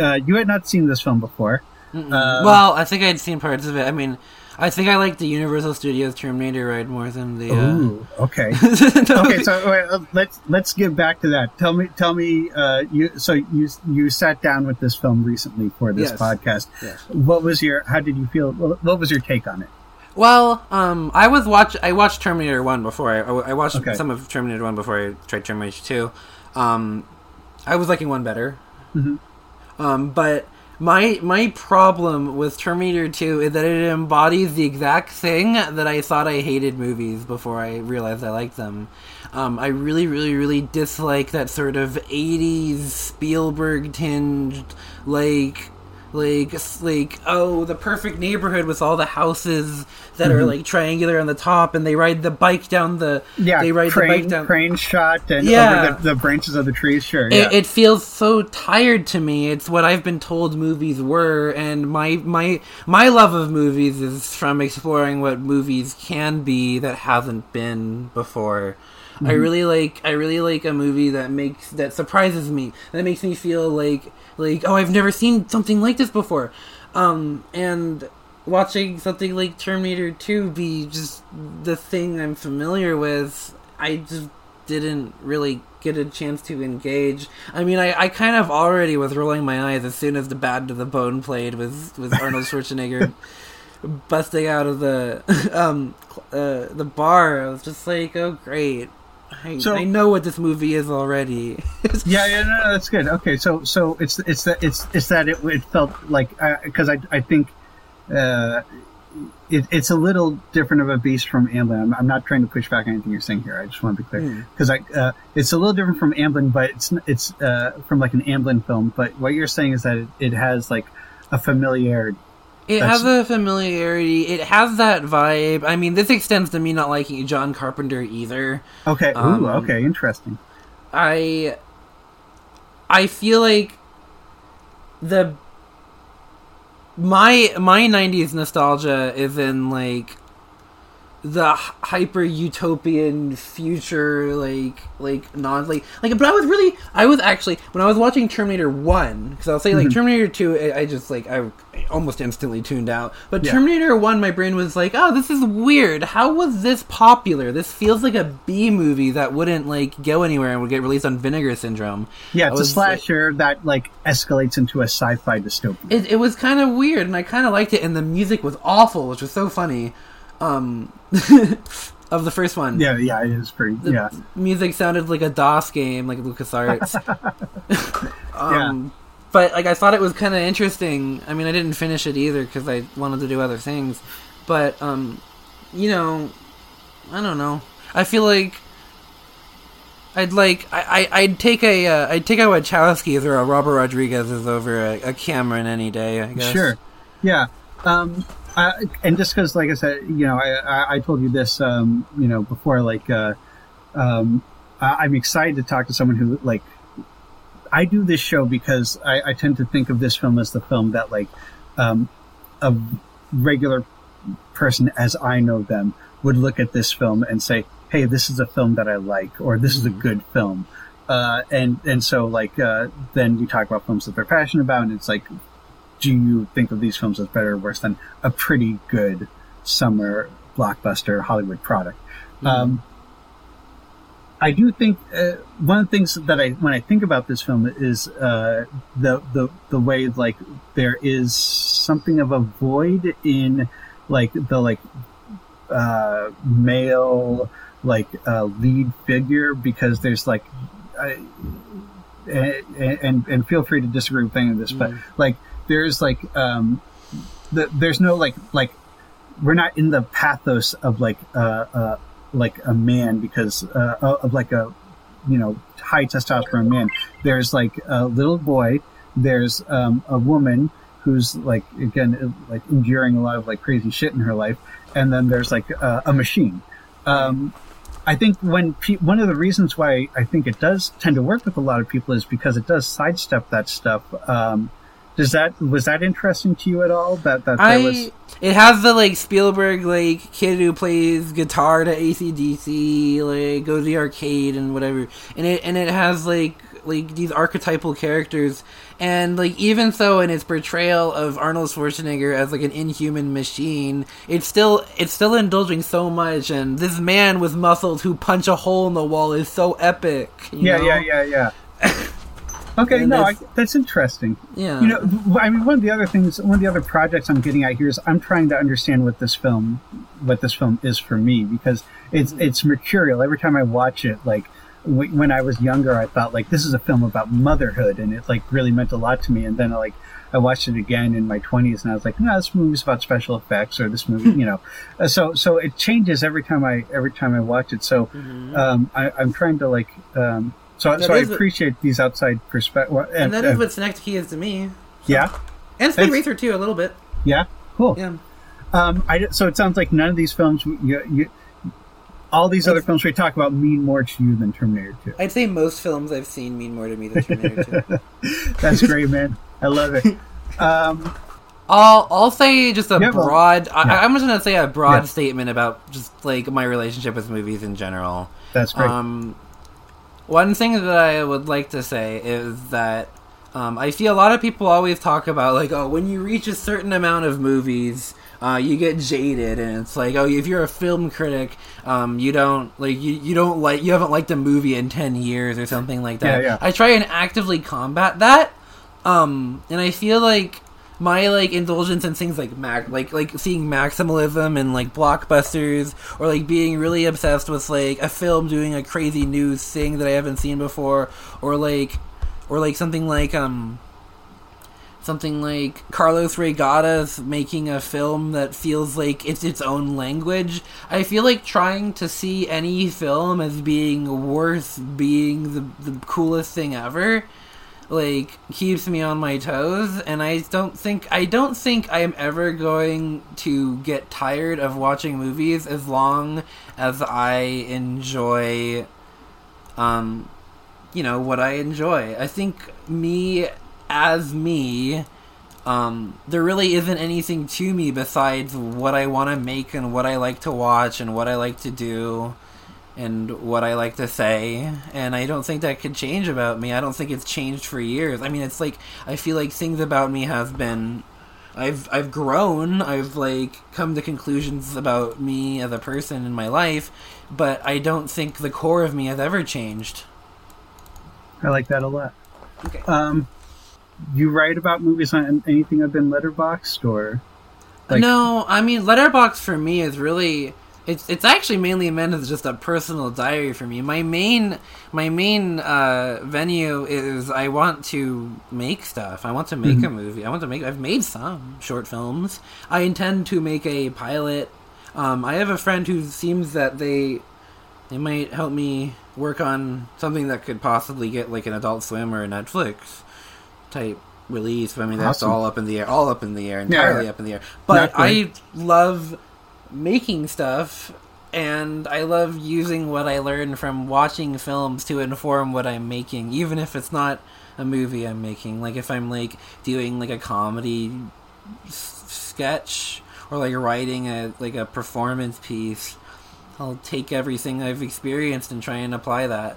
[SPEAKER 1] Uh, you had not seen this film before. Uh,
[SPEAKER 2] well, I think I'd seen parts of it. I mean, I think I like the Universal Studios Terminator ride more than the. Uh...
[SPEAKER 1] Ooh, okay.
[SPEAKER 2] No,
[SPEAKER 1] okay, so wait, uh, let's let's get back to that. Tell me, tell me. Uh, you so you you sat down with this film recently for this
[SPEAKER 2] Yes.
[SPEAKER 1] podcast.
[SPEAKER 2] Yes.
[SPEAKER 1] What was your? How did you feel? What what was your take on it?
[SPEAKER 2] Well, um, I was watch. I watched Terminator One before. I, I watched
[SPEAKER 1] Okay.
[SPEAKER 2] some of Terminator One before I tried Terminator Two. Um, I was liking one better.
[SPEAKER 1] Mhm.
[SPEAKER 2] Um, but my my problem with Terminator Two is that it embodies the exact thing that I thought I hated movies before I realized I liked them. Um, I really, really, really dislike that sort of '80s Spielberg tinged, like, like, like, oh, the perfect neighborhood with all the houses that are mm-hmm. like triangular on the top, and they ride the bike down the,
[SPEAKER 1] Yeah,
[SPEAKER 2] they ride
[SPEAKER 1] crane,
[SPEAKER 2] the bike down.
[SPEAKER 1] crane shot and
[SPEAKER 2] Yeah.
[SPEAKER 1] over the, the branches of the trees. Sure, yeah.
[SPEAKER 2] It, it feels so tired to me. It's what I've been told movies were, and my my my love of movies is from exploring what movies can be that hasn't been before. I really like I really like a movie that makes that surprises me. That makes me feel like like oh I've never seen something like this before. Um and watching something like Terminator 2 be just the thing I'm familiar with, I just didn't really get a chance to engage. I mean, I, I kind of already was rolling my eyes as soon as the Bad to the Bone played with, with Arnold Schwarzenegger busting out of the um uh, the bar. I was just like, oh great. I,
[SPEAKER 1] So-
[SPEAKER 2] I know what this movie is already.
[SPEAKER 1] yeah, yeah, no, no, that's good. Okay, so so it's it's that it's it's that it, it felt like because I I think uh, it, it's a little different of a beast from Amblin. I'm, I'm not trying to push back anything you're saying here. I just want to be clear
[SPEAKER 2] Hmm.
[SPEAKER 1] because I uh, it's a little different from Amblin, but it's it's uh, from like an Amblin film. But what you're saying is that it, it has like a familiarity.
[SPEAKER 2] It
[SPEAKER 1] That's-
[SPEAKER 2] has a familiarity. It has that vibe. I mean, this extends to me not liking John Carpenter either.
[SPEAKER 1] Okay, ooh,
[SPEAKER 2] Um,
[SPEAKER 1] okay, interesting.
[SPEAKER 2] I I feel like the my my 90s nostalgia is in like the hyper utopian future like like non like like but I was really I was actually when I was watching Terminator 1 because I'll say like
[SPEAKER 1] Mhm.
[SPEAKER 2] Terminator 2 I, I just like I, almost instantly tuned out but
[SPEAKER 1] Yeah.
[SPEAKER 2] Terminator 1 my brain was like oh this is weird how was this popular this feels like a B movie that wouldn't like go anywhere and would get released on Vinegar Syndrome
[SPEAKER 1] Yeah, it's a
[SPEAKER 2] was, like-
[SPEAKER 1] slasher that like escalates into a sci-fi dystopia.
[SPEAKER 2] it, it was kind of weird and i kind of liked it and the music was awful which was so funny um of the first one
[SPEAKER 1] yeah, yeah, it is pretty.
[SPEAKER 2] the
[SPEAKER 1] yeah,
[SPEAKER 2] music sounded like a dos game like lucasarts um but like i thought it was kind of interesting i mean i didn't finish it either because i wanted to do other things but um you know i don't know i feel like I'd like I, I I'd take a uh, I'd take a Wachowski's or a Robert Rodriguez's over a, a Cameron any day. I guess.
[SPEAKER 1] Sure. Yeah. Um, I, and just because, like I said, you know, I, I, told you this, um, you know, before, like, uh, um, I'm excited to talk to someone who, like, I do this show because I, I tend to think of this film as the film that, like, um, a regular person as I know them would look at this film and say, "Hey, this is a film that I like," or "This is a good film." Uh, and and so like uh, then you talk about films that they're passionate about, and it's like, do you think of these films as better or worse than a pretty good summer blockbuster Hollywood product? Um, I do think uh, one of the things that I when I think about this film is uh, the the the way like there is something of a void in like the like uh, male like uh, lead figure because there's like I, and, and and feel free to disagree with any of this, but like there's like um the, there's no like like we're not in the pathos of like uh, uh like a man because uh, of like a you know high testosterone man. There's like a little boy. There's um, a woman who's like again like enduring a lot of like crazy shit in her life, and then there's like uh, a machine. Um, I think when pe- one of the reasons why I think it does tend to work with a lot of people is because it does sidestep that stuff. Um, does that was that interesting to you at all? That that
[SPEAKER 2] I
[SPEAKER 1] was
[SPEAKER 2] it has the like Spielberg like kid who plays guitar to ACDC, like goes to the arcade and whatever, and it and it has like like these archetypal characters, and like even so in its portrayal of Arnold Schwarzenegger as like an inhuman machine, it's still it's still indulging so much, and this man with muscles who punch a hole in the wall is so epic. you
[SPEAKER 1] yeah,
[SPEAKER 2] know?
[SPEAKER 1] yeah, yeah, yeah. Okay,
[SPEAKER 2] And
[SPEAKER 1] no, I,
[SPEAKER 2] that's-
[SPEAKER 1] interesting.
[SPEAKER 2] Yeah.
[SPEAKER 1] You know, I mean, one of the other things, one of the other projects I'm getting at here is I'm trying to understand what this film, what this film is for me because it's it's mercurial. Every time I watch it, like w- when I was younger, I thought like this is a film about motherhood, and it like really meant a lot to me. And then like I watched it again in my 20s, and I was like, no, this movie's about special effects, or this movie, you know. Uh, so so it changes every time I every time I watch it. So um, I, I'm trying to like. Um, so,
[SPEAKER 2] That
[SPEAKER 1] so I appreciate these outside perspectives.
[SPEAKER 2] and that is what Synecdoche is to me,
[SPEAKER 1] yeah,
[SPEAKER 2] and Speed Racer too a little bit.
[SPEAKER 1] yeah, cool.
[SPEAKER 2] Yeah.
[SPEAKER 1] Um, I, so it sounds like none of these films, you, you, all these other films we talk about mean more to you than Terminator 2.
[SPEAKER 2] I'd say most films I've seen mean more to me than Terminator 2.
[SPEAKER 1] That's great, man. I love it. Um,
[SPEAKER 2] I'll I'll say just a
[SPEAKER 1] Yeah, well,
[SPEAKER 2] broad. I,
[SPEAKER 1] yeah.
[SPEAKER 2] I'm just gonna say a broad
[SPEAKER 1] Yeah.
[SPEAKER 2] statement about just like my relationship with movies in general.
[SPEAKER 1] that's great.
[SPEAKER 2] Um, one thing that I would like to say is that um, I see a lot of people always talk about like, oh, when you reach a certain amount of movies, uh, you get jaded, and it's like, oh, if you're a film critic, um, you don't like you, you don't like you haven't liked a movie in ten years or something like that.
[SPEAKER 1] Yeah, yeah.
[SPEAKER 2] I try and actively combat that, um, and I feel like my like indulgence in things like mac like like seeing maximalism and like blockbusters or like being really obsessed with like a film doing a crazy new thing that I haven't seen before or like or like something like um something like Carlos Reygadas making a film that feels like it's its own language. I feel like trying to see any film as being worth being the the coolest thing ever like keeps me on my toes and I don't think I don't think I am ever going to get tired of watching movies as long as I enjoy um you know what I enjoy. I think me as me um there really isn't anything to me besides what I want to make and what I like to watch and what I like to do and what I like to say, and I don't think that could change about me. I don't think it's changed for years. I mean, it's like I feel like things about me have been I've I've grown. I've like come to conclusions about me as a person in my life, but I don't think the core of me has ever changed.
[SPEAKER 1] I like that a lot.
[SPEAKER 2] Okay.
[SPEAKER 1] Um, you write about movies on anything I've been Letterboxd or like-
[SPEAKER 2] no, I mean Letterbox for me is really it's it's actually mainly meant as just a personal diary for me. My main my main uh, venue is I want to make stuff. I want to make a movie. I want to make. I've made some short films. I intend to make a pilot. Um, I have a friend who seems that they they might help me work on something that could possibly get like an Adult Swim or a Netflix type release. I mean, that's all up in the air. All up in the air. Entirely
[SPEAKER 1] yeah.
[SPEAKER 2] up in the air. But. I love making stuff and I love using what I learn from watching films to inform what I'm making, even if it's not a movie I'm making. Like if I'm like doing like a comedy s- sketch or like writing a like a performance piece, I'll take everything I've experienced and try and apply that.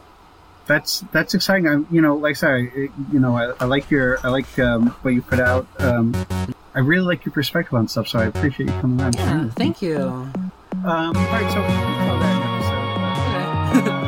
[SPEAKER 1] That's that's exciting. I, you know, like I said, I, you know, I, I like your I like um, what you put out. Um, I really like your perspective on stuff, so I appreciate you coming on.
[SPEAKER 2] Yeah, thank you.
[SPEAKER 1] Um, all right, so we can call that an episode.